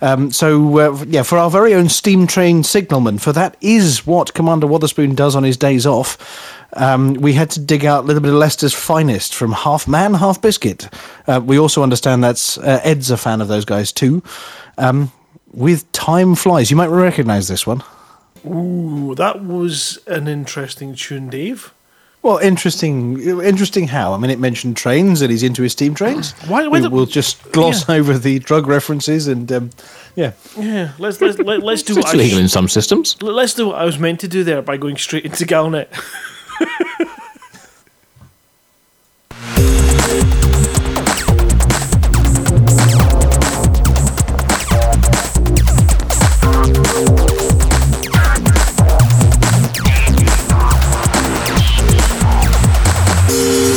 Um, so uh, yeah, for our very own steam train signalman, for that is what Commander Wotherspoon does on his days off. Um, we had to dig out a little bit of Leicester's finest from Half Man, Half Biscuit. Uh, we also understand that's uh, Ed's a fan of those guys too. Um, with Time Flies, you might recognise this one. Ooh, that was an interesting tune, Dave. Well, interesting. Interesting how? I mean, it mentioned trains, and he's into his steam trains. [gasps] Why- why we, the- will just gloss over the drug references and um, yeah. Yeah, let's let's let, let's do It's what I legal sh- in some systems. let's do what I was meant to do there by going straight into Galnet. [laughs]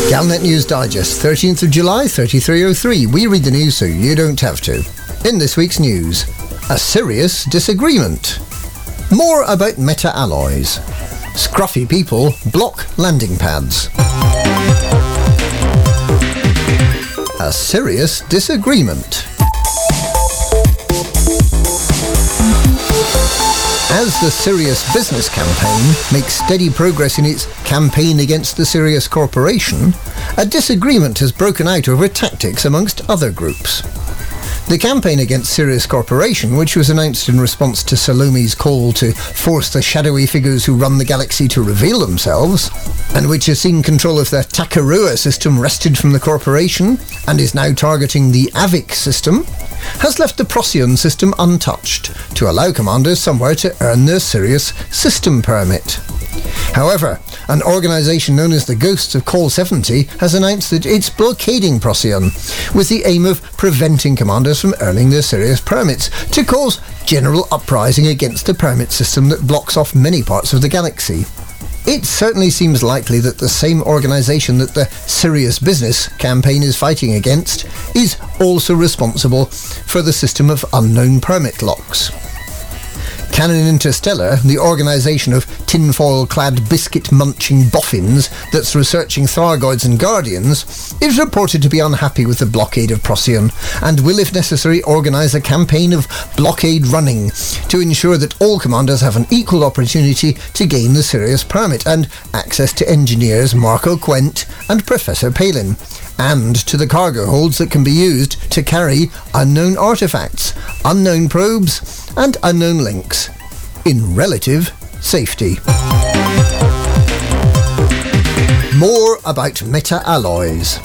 Galnet News Digest, 13th of July 3303. We read the news so you don't have to. In this week's news, a serious disagreement. More about meta alloys. Scruffy people block landing pads. A serious disagreement. As the Sirius Business Campaign makes steady progress in its campaign against the Sirius Corporation, a disagreement has broken out over tactics amongst other groups. The campaign against Sirius Corporation, which was announced in response to Salome's call to force the shadowy figures who run the galaxy to reveal themselves, and which has seen control of the Takarua system wrested from the corporation and is now targeting the Avic system, has left the Procyon system untouched to allow commanders somewhere to earn their Sirius system permit. However, an organisation known as the Ghosts of Call 70 has announced that it's blockading Procyon with the aim of preventing commanders from earning their Sirius permits to cause general uprising against a permit system that blocks off many parts of the galaxy. It certainly seems likely that the same organisation that the Sirius Business campaign is fighting against is also responsible for the system of unknown permit locks. Canonn Interstellar, the organisation of tinfoil-clad biscuit-munching boffins that's researching Thargoids and Guardians, is reported to be unhappy with the blockade of Procyon and will, if necessary, organise a campaign of blockade running to ensure that all commanders have an equal opportunity to gain the Sirius permit and access to engineers Marco Qwent and Professor Palin and to the cargo holds that can be used to carry unknown artifacts, unknown probes, and unknown links in relative safety. More about meta alloys.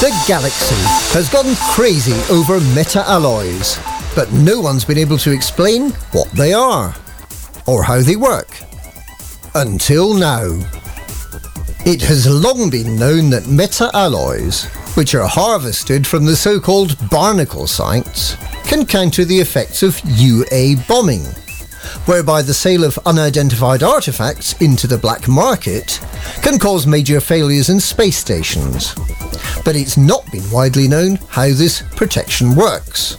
The galaxy has gone crazy over meta alloys, but no one's been able to explain what they are or how they work. Until now. It has long been known that meta alloys, which are harvested from the so-called barnacle sites, can counter the effects of UA bombing, whereby the sale of unidentified artifacts into the black market can cause major failures in space stations. But it's not been widely known how this protection works.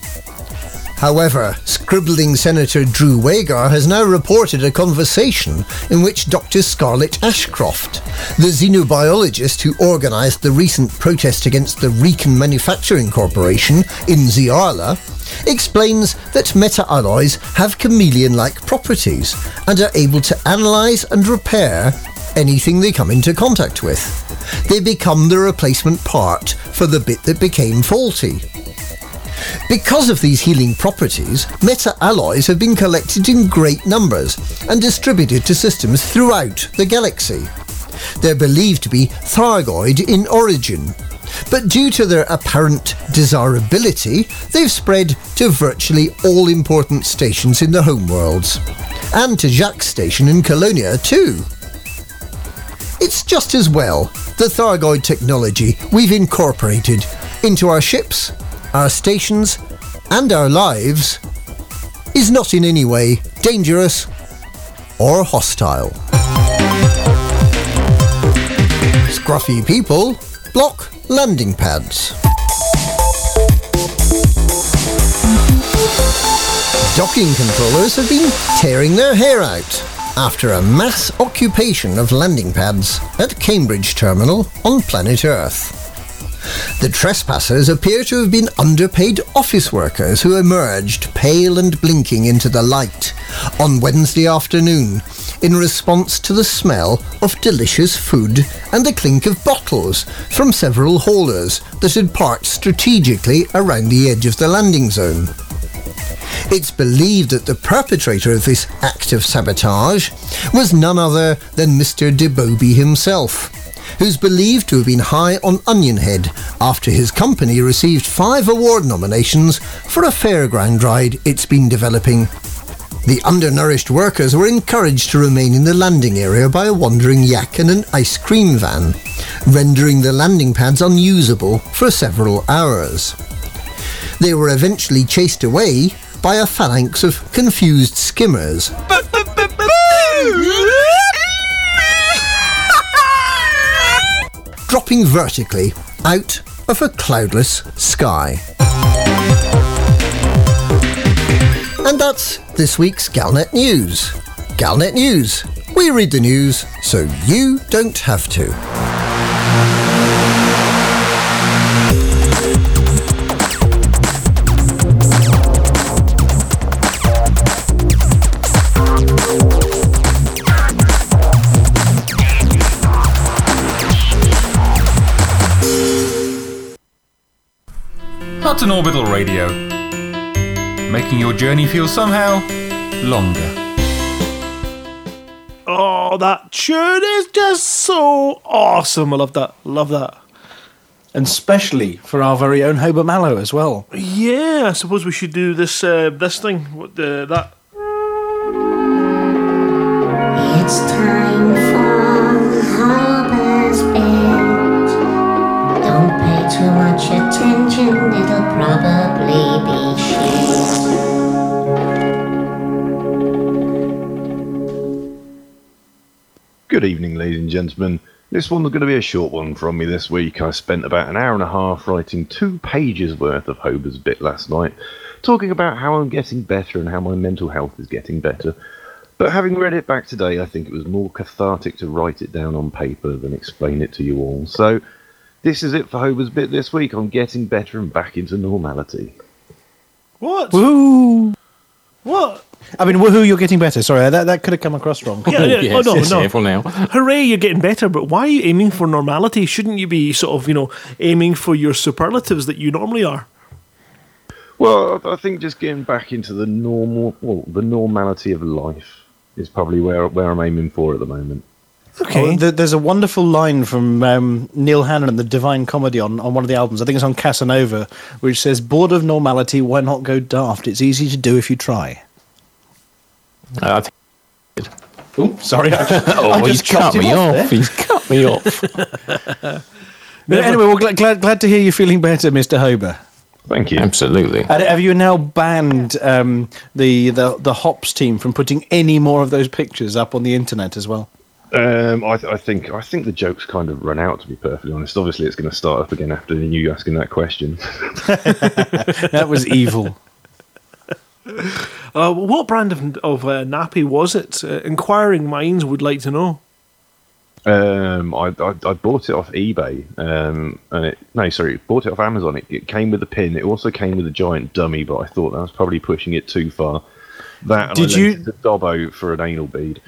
However, scribbling Senator Drew Wagar has now reported a conversation in which Dr. Scarlett Ashcroft, the xenobiologist who organised the recent protest against the Recon Manufacturing Corporation in Ziarla, explains that meta-alloys have chameleon-like properties and are able to analyse and repair anything they come into contact with. They become the replacement part for the bit that became faulty. Because of these healing properties, meta-alloys have been collected in great numbers and distributed to systems throughout the galaxy. They're believed to be Thargoid in origin, but due to their apparent desirability, they've spread to virtually all important stations in the homeworlds, and to Jacques Station in Colonia too. It's just as well the Thargoid technology we've incorporated into our ships, our stations, and our lives is not in any way dangerous or hostile. Scruffy people block landing pads. Docking controllers have been tearing their hair out after a mass occupation of landing pads at Cambridge Terminal on planet Earth. The trespassers appear to have been underpaid office workers who emerged pale and blinking into the light on Wednesday afternoon in response to the smell of delicious food and the clink of bottles from several haulers that had parked strategically around the edge of the landing zone. It's believed that the perpetrator of this act of sabotage was none other than Mr. DeBoby himself, who's believed to have been high on Onion Head after his company received five award nominations for a fairground ride it's been developing. The undernourished workers were encouraged to remain in the landing area by a wandering yak and an ice cream van, rendering the landing pads unusable for several hours. They were eventually chased away by a phalanx of confused skimmers. Dropping vertically out of a cloudless sky. And that's this week's Galnet News. Galnet News. We read the news so you don't have to. Hutton Orbital Radio. Making your journey feel somehow longer. Oh, that tune is just so awesome. I love that. Love that. And specially for our very own Hober Mallow as well. Yeah, I suppose we should do this uh, this thing. What the that It's time for Hober's bed. Don't pay too much attention, it'll probably be shit. Good evening, ladies and gentlemen. This one's going to be a short one from me this week. I spent about an hour and a half writing two pages worth of Hober's bit last night, talking about how I'm getting better and how my mental health is getting better. But having read it back today, I think it was more cathartic to write it down on paper than explain it to you all. So, this is it for Hober's bit this week. I'm getting better and back into normality. what? Woo! What? I mean, woohoo, you're getting better. Sorry, that, that could have come across wrong. Yeah, yeah. yes, [laughs] oh no, yes, no. careful now. Hooray, you're getting better, but why are you aiming for normality? Shouldn't you be sort of, you know, aiming for your superlatives that you normally are? Well, I I think just getting back into the normal, well, the normality of life is probably where where I'm aiming for at the moment. Oh, there's a wonderful line from um, Neil Hannon and the Divine Comedy on, on one of the albums. I think it's on Casanova, which says, "Bored of normality, why not go daft? It's easy to do if you try." Uh, I think- Oh, sorry. [laughs] I, oh, I he's just chopped cut him me off off. He's cut me [laughs] off. But anyway, well, glad, glad, glad to hear you're feeling better, Mr. Hober. Thank you. Absolutely. And have you now banned um, the, the the Hops team from putting any more of those pictures up on the internet as well? Um, I, th- I think I think the joke's kind of run out. To be perfectly honest, obviously it's going to start up again after you asking that question. [laughs] That was evil. Uh, what brand of, of uh, nappy was it? Uh, inquiring minds would like to know. Um, I, I I bought it off eBay, um, and it no, sorry, bought it off Amazon. It, it came with a pin. It also came with a giant dummy, but I thought that was probably pushing it too far. That and Did I you- the it Dobbo for an anal bead?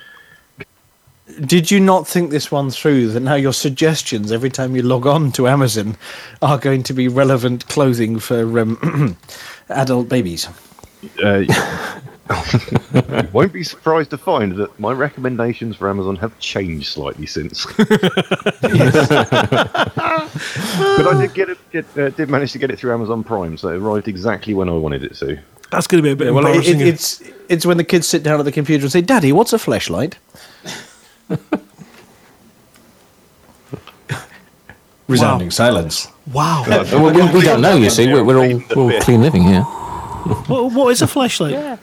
Did you not think this one through? That now your suggestions every time you log on to Amazon are going to be relevant clothing for um, [clears throat] adult babies. Uh, [laughs] you won't be surprised to find that my recommendations for Amazon have changed slightly since. [laughs] but I did get it. Get, uh, did manage to get it through Amazon Prime, so it arrived exactly when I wanted it to. That's going to be a bit Well, it, embarrassing. it, it's it's when the kids sit down at the computer and say, "Daddy, what's a flashlight?" [laughs] Resounding silence. wow. Well, we, we don't know, you see. We're, we're all, we're all clean living here. [laughs] what, what is a flashlight?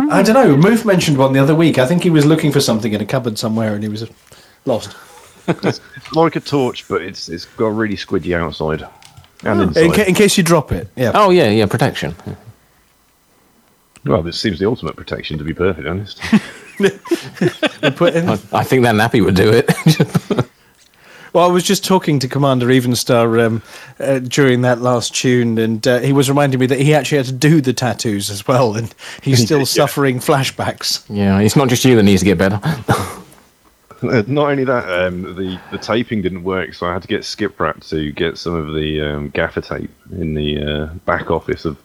I don't know. Moof mentioned one the other week. I think he was looking for something in a cupboard somewhere and he was uh, lost. It's like a torch, but it's it's got a really squidgy outside and oh. In, inside. ca- in case you drop it. Yeah. Oh, yeah, yeah, protection. Well, this seems the ultimate protection, to be perfectly honest. [laughs] Put in- I, I think that nappy would do it. [laughs] Well, I was just talking to Commander Evenstar um, uh, during that last tune, and uh, he was reminding me that he actually had to do the tattoos as well, and he's still [laughs] Yeah. suffering flashbacks. yeah, it's not just you that needs to get better. [laughs] Uh, Not only that, um, the the taping didn't work, so I had to get Skip Rat to get some of the um, gaffer tape in the uh, back office of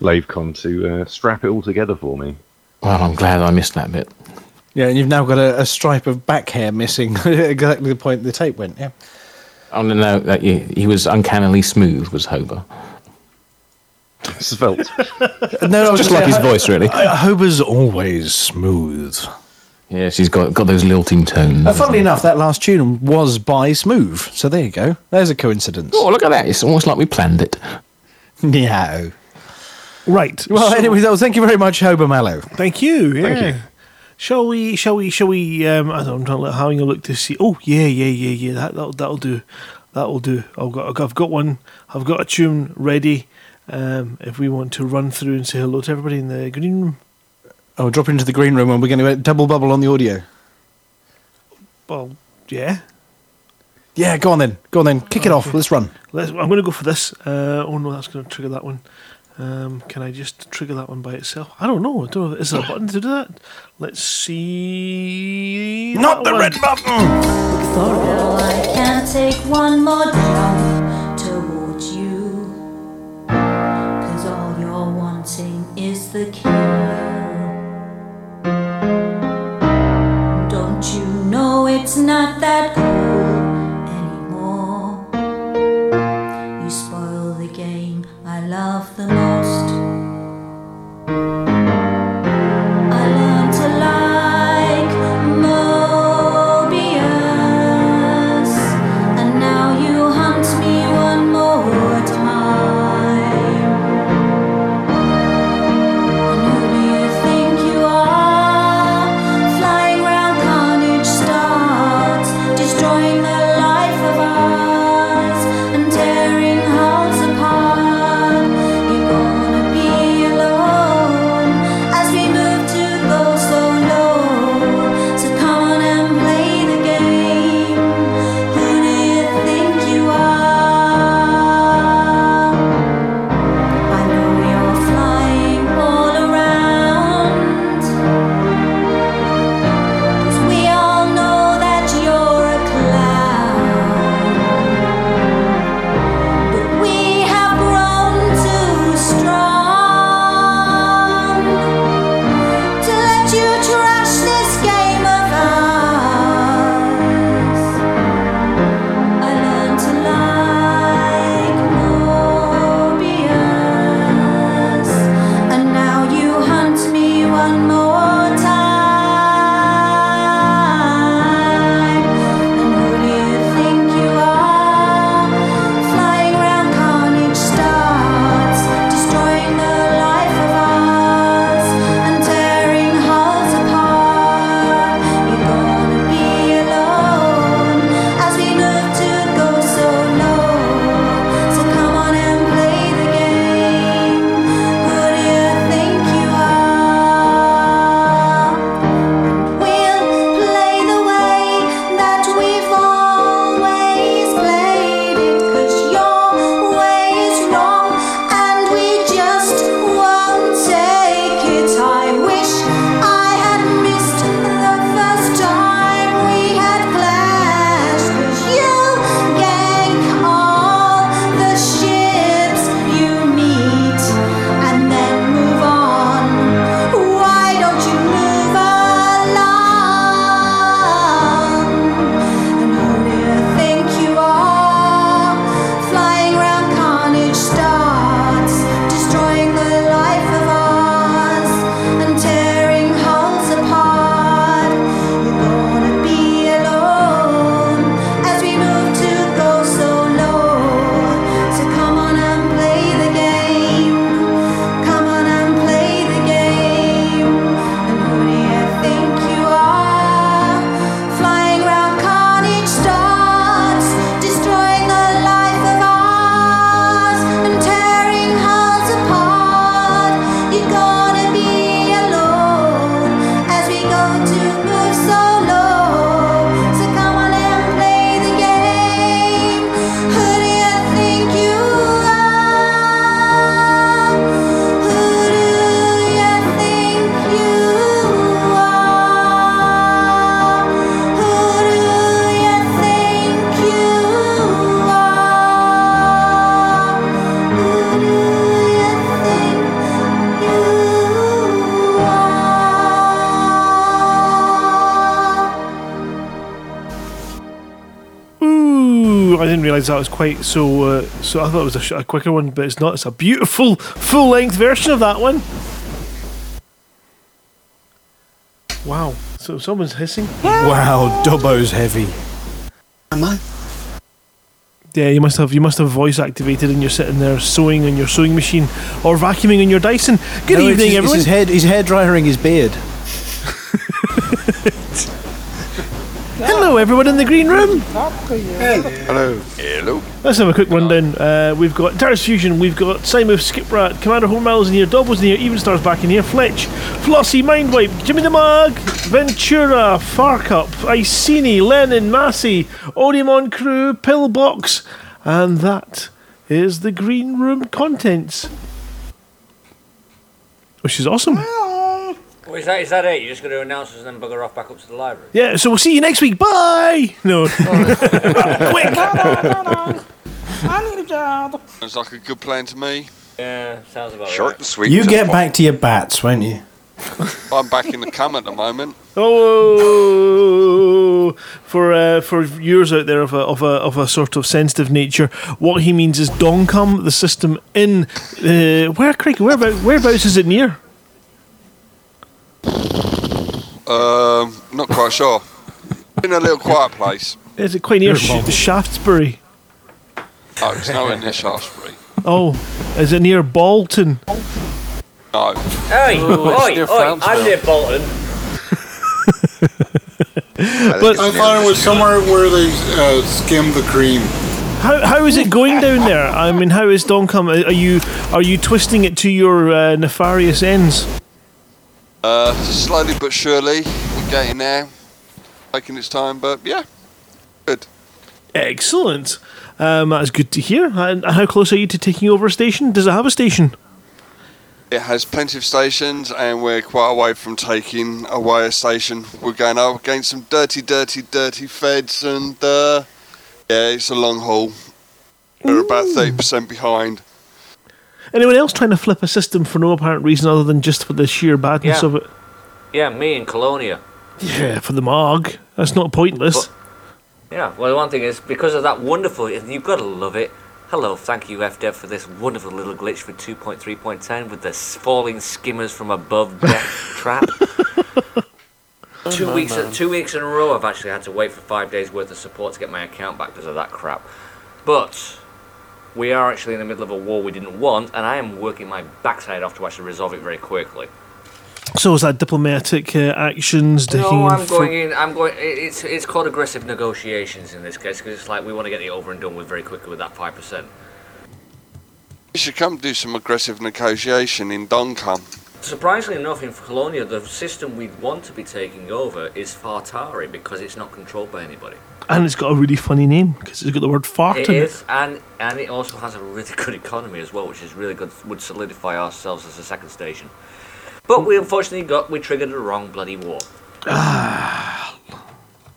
Lavecon to uh, strap it all together for me. Well, I'm glad I missed that bit. Yeah, and you've now got a, a stripe of back hair missing, [laughs] exactly the point the tape went. Yeah. Oh, no, no, that, he, he was uncannily smooth, was Hober. Svelte. [laughs] No, I was Just like his voice, really. Hober's always smooth. Yeah, she's got, got those lilting tones. Uh, funnily enough, that last tune was by Smooth, so there you go. There's a coincidence. Oh, look at that. It's almost like we planned it. [laughs] Yeah. Right. Well, so- anyway, though, thank you very much, Hober Mallow. Thank you. Yeah. Thank you. Shall we? Shall we? Shall we? Um, I don't know. Having a look to see. Oh yeah, yeah, yeah, yeah. That that'll, that'll do. That'll do. I've got. I've got one. I've got a tune ready. Um, if we want to run through and say hello to everybody in the green room. Oh, drop into the green room and we're going to double bubble on the audio. Well, yeah. Yeah, go on then. Go on then. Kick it off. Let's run. Let's, I'm going to go for this. Uh, oh no, that's going to trigger that one. Um, can I just trigger that one by itself? I don't know. I don't know. Is there a button to do that? Let's see. Not the one. red button. Oh, I can't take one more jump towards you. Cause all you're wanting is the kill. Don't you know it's not that cool quite so. Uh, so I thought it was a, sh- a quicker one, but it's not. It's a beautiful full length version of that one. Wow. So someone's hissing. Wow, Dobbo's heavy. Am I? Yeah, you must have you must have voice activated, and you're sitting there sewing on your sewing machine or vacuuming on your Dyson. Good No, evening, his, everyone. It's his, head, he's hair drying his beard. [laughs] Hello, everyone in the green room. Hello. Hello. Let's have a quick rundown. Uh, we've got Darius Fusion, we've got Simon Skiprat, Commander Home Miles in here, Dobble's in here, Evenstar's back in here, Fletch, Flossie, Mindwipe, Jimmy the Mug, Ventura, Farkup, Iceni, Lennon, Massey, Odimon Crew, Pillbox, and that is the green room contents. Which is awesome. Well, is that is that it? You're just going to announce us and then bugger off back up to the library? Yeah, so we'll see you next week. Bye! No. [laughs] [laughs] Quick! [laughs] I need a job. Sounds like a good plan to me. Yeah, sounds about Short right. and sweet. You get back to your bats, won't you? [laughs] I'm back in the cum at the moment. Oh, for uh, for viewers out there of a of a of a sort of sensitive nature, what he means is Doncom, the system in uh, where Craig, whereabouts, whereabouts is it near? Um, not quite sure. In a little quiet place. Is it quite near Near Sh- Bolton. Shaftesbury? Oh, it's nowhere near Shaftesbury. Oh, is it near Bolton? No. Hey, [laughs] Oh, oi, oi, I'm near Bolton. But- [laughs] I thought it was somewhere where they uh, skim the cream. How, how is it going down there? I mean, how is Doncom? Are are you are you twisting it to your uh, nefarious ends? Uh, slowly but surely, we're getting there. Taking its time, but yeah, good. Excellent. Um, that's good to hear. And how close are you to taking over a station? Does it have a station? It has plenty of stations, and we're quite away from taking away a station. We're going up against some dirty, dirty, dirty feds, and uh, yeah, it's a long haul. We're about thirty percent behind. Anyone else trying to flip a system for no apparent reason other than just for the sheer badness Yeah. of it? Yeah, me and Colonia. Yeah, for the Mog. That's not pointless. Yeah, well, the one thing is, because of that wonderful, you've got to love it. Hello, thank you, FDev, for this wonderful little glitch for 2.3.10 with the falling skimmers from above death [laughs] trap. Oh, two man, weeks, man. two weeks in a row, I've actually had to wait for five days worth of support to get my account back because of that crap. But we are actually in the middle of a war we didn't want, and I am working my backside off to actually resolve it very quickly. So is that diplomatic uh, actions? No, I'm for- going in. I'm going. It's it's called aggressive negotiations in this case because it's like we want to get it over and done with very quickly with that five percent. You should come do some aggressive negotiation in Doncom. Surprisingly enough, in Colonia, the system we'd want to be taking over is Far Tauri because it's not controlled by anybody. And it's got a really funny name because it's got the word fart It in it. is, and and it also has a really good economy as well, which is really good. Would solidify ourselves as a second station. But we unfortunately got we triggered the wrong bloody war. [sighs]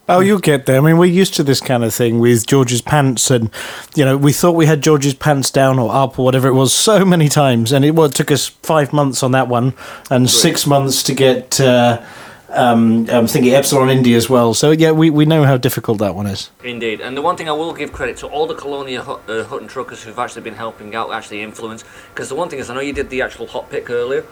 Oh, you'll get there. I mean, we're used to this kind of thing with George's pants, and you know, we thought we had George's pants down or up or whatever it was so [laughs] many times, and it, well, it took us five months on that one, and six months to get. Uh, um, I'm thinking Epsilon Indi as well. So yeah, we, we know how difficult that one is. Indeed, and the one thing I will give credit to all the Colonia hut, uh, Hutton truckers who've actually been helping out, actually influence. Because the one thing is, I know you did the actual hot pick earlier.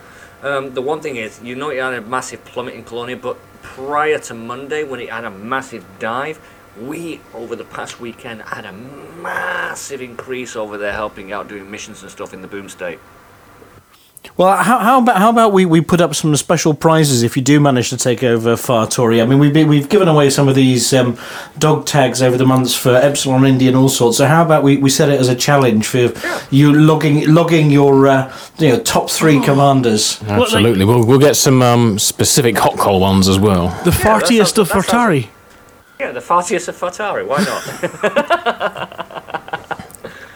Um, the one thing is, you know, it had a massive plummet in Colonia, but prior to Monday, when it had a massive dive, we over the past weekend had a massive increase over there, helping out, doing missions and stuff in the boom state. Well, how, how about how about we, we put up some special prizes if you do manage to take over Far Tauri? I mean, we've been, we've given away some of these um, dog tags over the months for Epsilon Indi and all sorts. So how about we, we set it as a challenge for you logging logging your uh, you know top three commanders? Absolutely. We'll, we'll get some um, specific hot coal ones as well. The fartiest of Far Tauri. Yeah, the fartiest of Far Tauri, why not? [laughs] [laughs]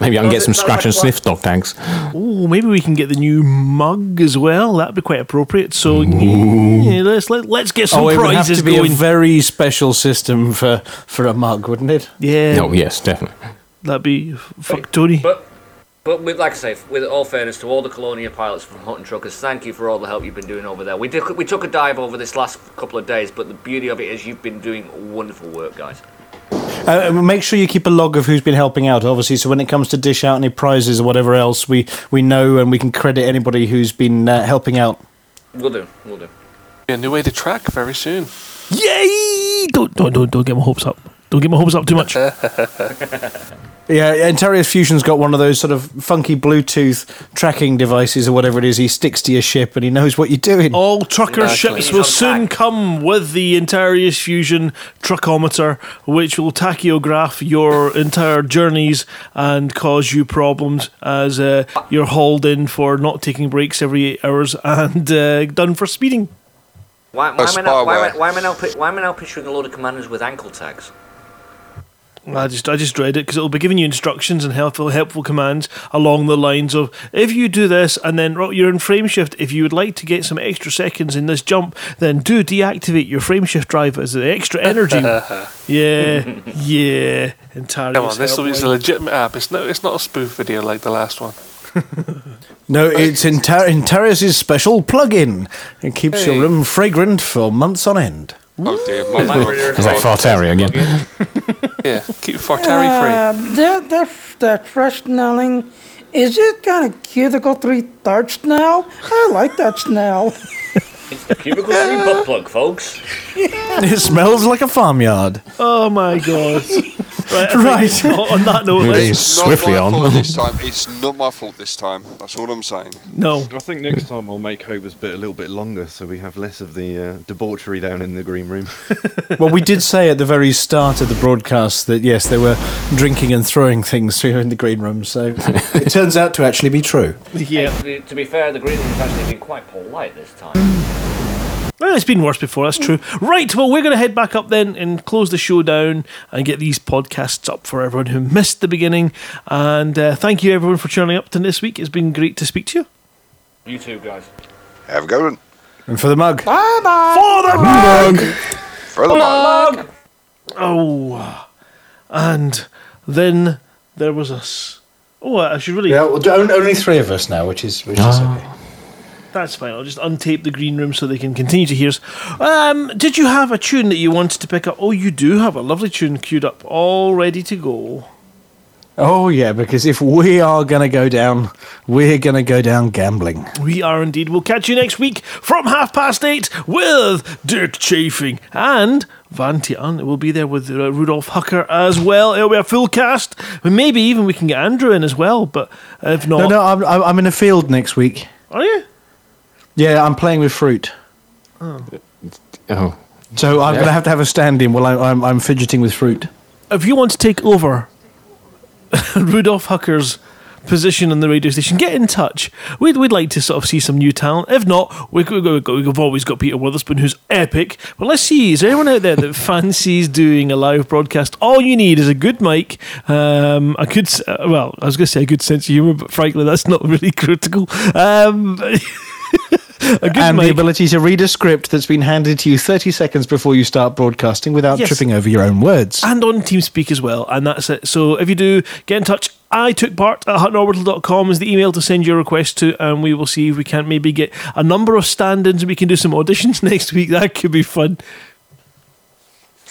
Maybe I can oh, get some scratch and sniff dog tags. Oh, maybe we can get the new mug as well. That'd be quite appropriate. So yeah, let's let, let's get some oh, it would have prizes to be going. a very special system for, for a mug, wouldn't it? Yeah. Oh, yes, definitely. That'd be fuck Tony. But but with like I say, with all fairness to all the Colonia pilots from Hutton Truckers, thank you for all the help you've been doing over there. We did we took a dive over this last couple of days, but the beauty of it is you've been doing wonderful work, guys. Uh, make sure you keep a log of who's been helping out, obviously. So when it comes to dish out any prizes or whatever else, we, we know and we can credit anybody who's been uh, helping out. We'll do, we'll do. A new way to track very soon. Yay! Don't don't don't don't get my hopes up. Don't get my hopes up too much. [laughs] Yeah, Interiors Fusion's got one of those sort of funky Bluetooth tracking devices or whatever it is. He sticks to your ship and he knows what you're doing. All trucker ships will soon come with the Interius Fusion truckometer, which will tachograph your entire journeys and cause you problems as uh, you're hauled in for not taking breaks every eight hours and uh, done for speeding. Why, why, am I now, why, am I- why, am I now, why am I now picturing a load of commanders with ankle tags? I just I just read it because it'll be giving you instructions and helpful helpful commands along the lines of if you do this and then you're in frame shift. If you would like to get some extra seconds in this jump, then do deactivate your frame shift drive as the extra energy. [laughs] yeah, yeah. Entirely. Come on, this is a legitimate app. It's no, it's not a spoof video like the last one. [laughs] No, it's Inter- Interiors' special plug-in. It keeps Hey. your room fragrant for months on end. Oh dear, Is that Fartari again? [laughs] yeah, keep Fartari free. Uh, that, that, that fresh smelling, is it kind of cuticle three third smell? I like that [laughs] smell. Cubicle three butt plug, folks. [laughs] It smells like a farmyard. Oh my god. right. I Right. think On that note, It let's- is Not swiftly my on. fault this [laughs] time. It's not my fault this time. That's all I'm saying. No. I think next time I'll make Hober's bit a little bit longer so we have less of the uh, debauchery down in the green room. [laughs] well, we did say at the very start of the broadcast that yes, they were drinking and throwing things here in the green room. So it turns out to actually be true. Yeah. To be, to be fair, the green room's actually been quite polite this time. Well, it's been worse before, that's true. Right, well, we're going to head back up then and close the show down and get these podcasts up for everyone who missed the beginning. And uh, thank you, everyone, for tuning up to this week. It's been great to speak to you. You too, guys. Have a good one. And for the mug. Bye bye. For the mug! For the mug. Oh. And then there was us. Oh, I should really. Yeah, well, only three of us now, which is which is okay. That's fine. I'll just untape the green room so they can continue to hear us. Um, did you have a tune that you wanted to pick up? Oh, you do have a lovely tune queued up, all ready to go. Oh yeah, because if we are going to go down, we're going to go down gambling. We are indeed. We'll catch you next week from half past eight with Dick Chafing and Van Tian will be there with uh, Rudolph Hucker as well. It'll be a full cast. Maybe even we can get Andrew in as well. But if not, No, no, I'm I'm in a field next week. are you? Yeah, I'm playing with fruit. Oh. Oh. So I'm Yeah. going to have to have a stand-in while I, I'm I'm fidgeting with fruit. If you want to take over [laughs] Rudolf Hucker's position on the radio station, get in touch. We'd, we'd like to sort of see some new talent. If not, we, we, we, we've always got Peter Witherspoon, who's epic. But let's see, is there anyone out there that [laughs] fancies doing a live broadcast? All you need is a good mic, um, a good, uh, well, I was going to say a good sense of humour, but frankly, that's not really [laughs] critical. Um, [laughs] and the ability to read a script that's been handed to you 30 seconds before you start broadcasting without Yes. tripping over your own words. and on TeamSpeak as well. And that's it. So if you do, get in touch. I took part at huttonorbital.com is the email to send your request to, and we will see if we can't maybe get a number of stand ins and we can do some auditions [laughs] next week. That could be fun.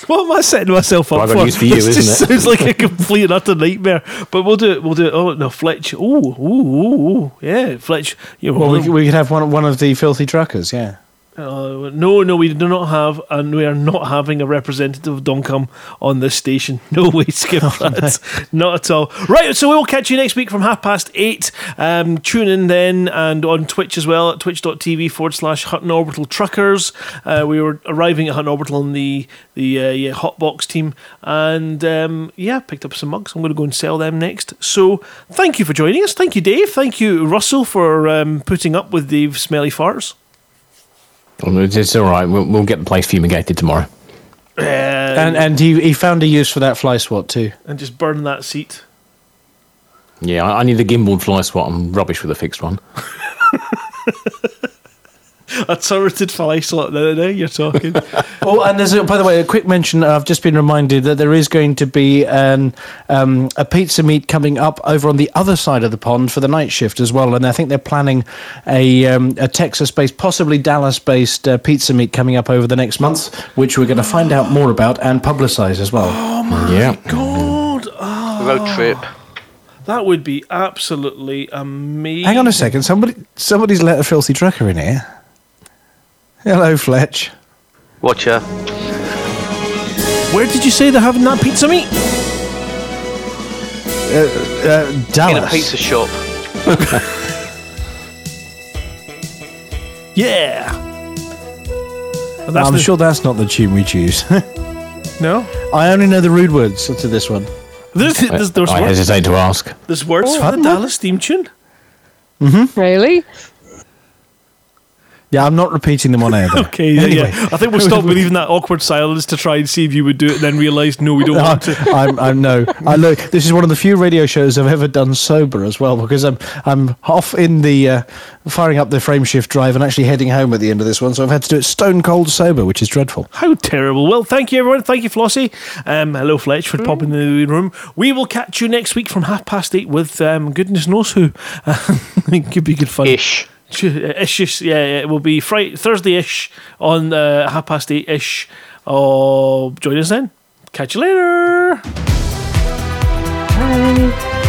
What am I setting myself up Well, for? news for you, [laughs] this isn't just it? sounds like a complete and utter nightmare. But we'll do it. We'll do it. Oh no, Fletch. Oh, ooh, ooh, ooh. Yeah, Fletch. You know, Well, we, we could have one, one of the filthy truckers, yeah. Uh, no, no, we do not have, and we are not having a representative of Doncom on this station. [laughs] No way, skip [laughs] that. Not at all. Right, so we will catch you next week from half past eight. Um, tune in then and on Twitch as well at twitch.tv forward slash Hutton Orbital Truckers. Uh, we were arriving at Hutton Orbital on the, the uh, yeah, Hotbox team, and um, yeah, picked up some mugs. I'm going to go and sell them next. So thank you for joining us. Thank you, Dave. Thank you, Russell, for um, putting up with the smelly farts. Well, It's it's all right. We'll, we'll get the place fumigated tomorrow. and and he, he found a use for that fly swat too. and just burn that seat. Yeah, I, I need a gimbal fly swat. I'm rubbish with a fixed one. [laughs] [laughs] A turreted fly slot. Now, now you're talking. [laughs] Oh, and there's a, by the way a quick mention. I've just been reminded that there is going to be an um, a pizza meet coming up over on the other side of the pond for the night shift as well. And I think they're planning a um, a Texas-based, possibly Dallas-based uh, pizza meet coming up over the next month, which we're going to find out more about and publicise as well. Oh my yeah. god! Oh, Road trip. That would be absolutely amazing. Hang on a second. Somebody somebody's let a filthy trucker in here. Hello, Fletch. Watcher. Where did you say they're having that pizza meat? Uh, uh, Dallas. In a pizza shop. [laughs] Yeah. And I'm the- sure that's not the tune we choose. [laughs] No. I only know the rude words to this one. There's, there's, there's, I words, hesitate to ask. there's words Oh, for the Dallas theme tune. Mm-hmm. Really? Yeah, I'm not repeating them on air. Though. [laughs] Okay, yeah, Anyway. yeah. I think we'll stop [laughs] with even that awkward silence to try and see if you would do it, and then realise, no, we don't [laughs] want to. I'm, I'm no. I look. This is one of the few radio shows I've ever done sober as well because I'm I'm off in the uh, firing up the frame shift drive and actually heading home at the end of this one. So I've had to do it stone cold sober, which is dreadful. How terrible. Well, thank you, everyone. Thank you, Flossie. Um, hello, Fletch, for popping in the room. We will catch you next week from half past eight with um, goodness knows who. it could be good fun. Ish. Ish, yeah, it will be Friday, Thursday ish on uh, half past eight ish. Oh, join us then. Catch you later. Bye.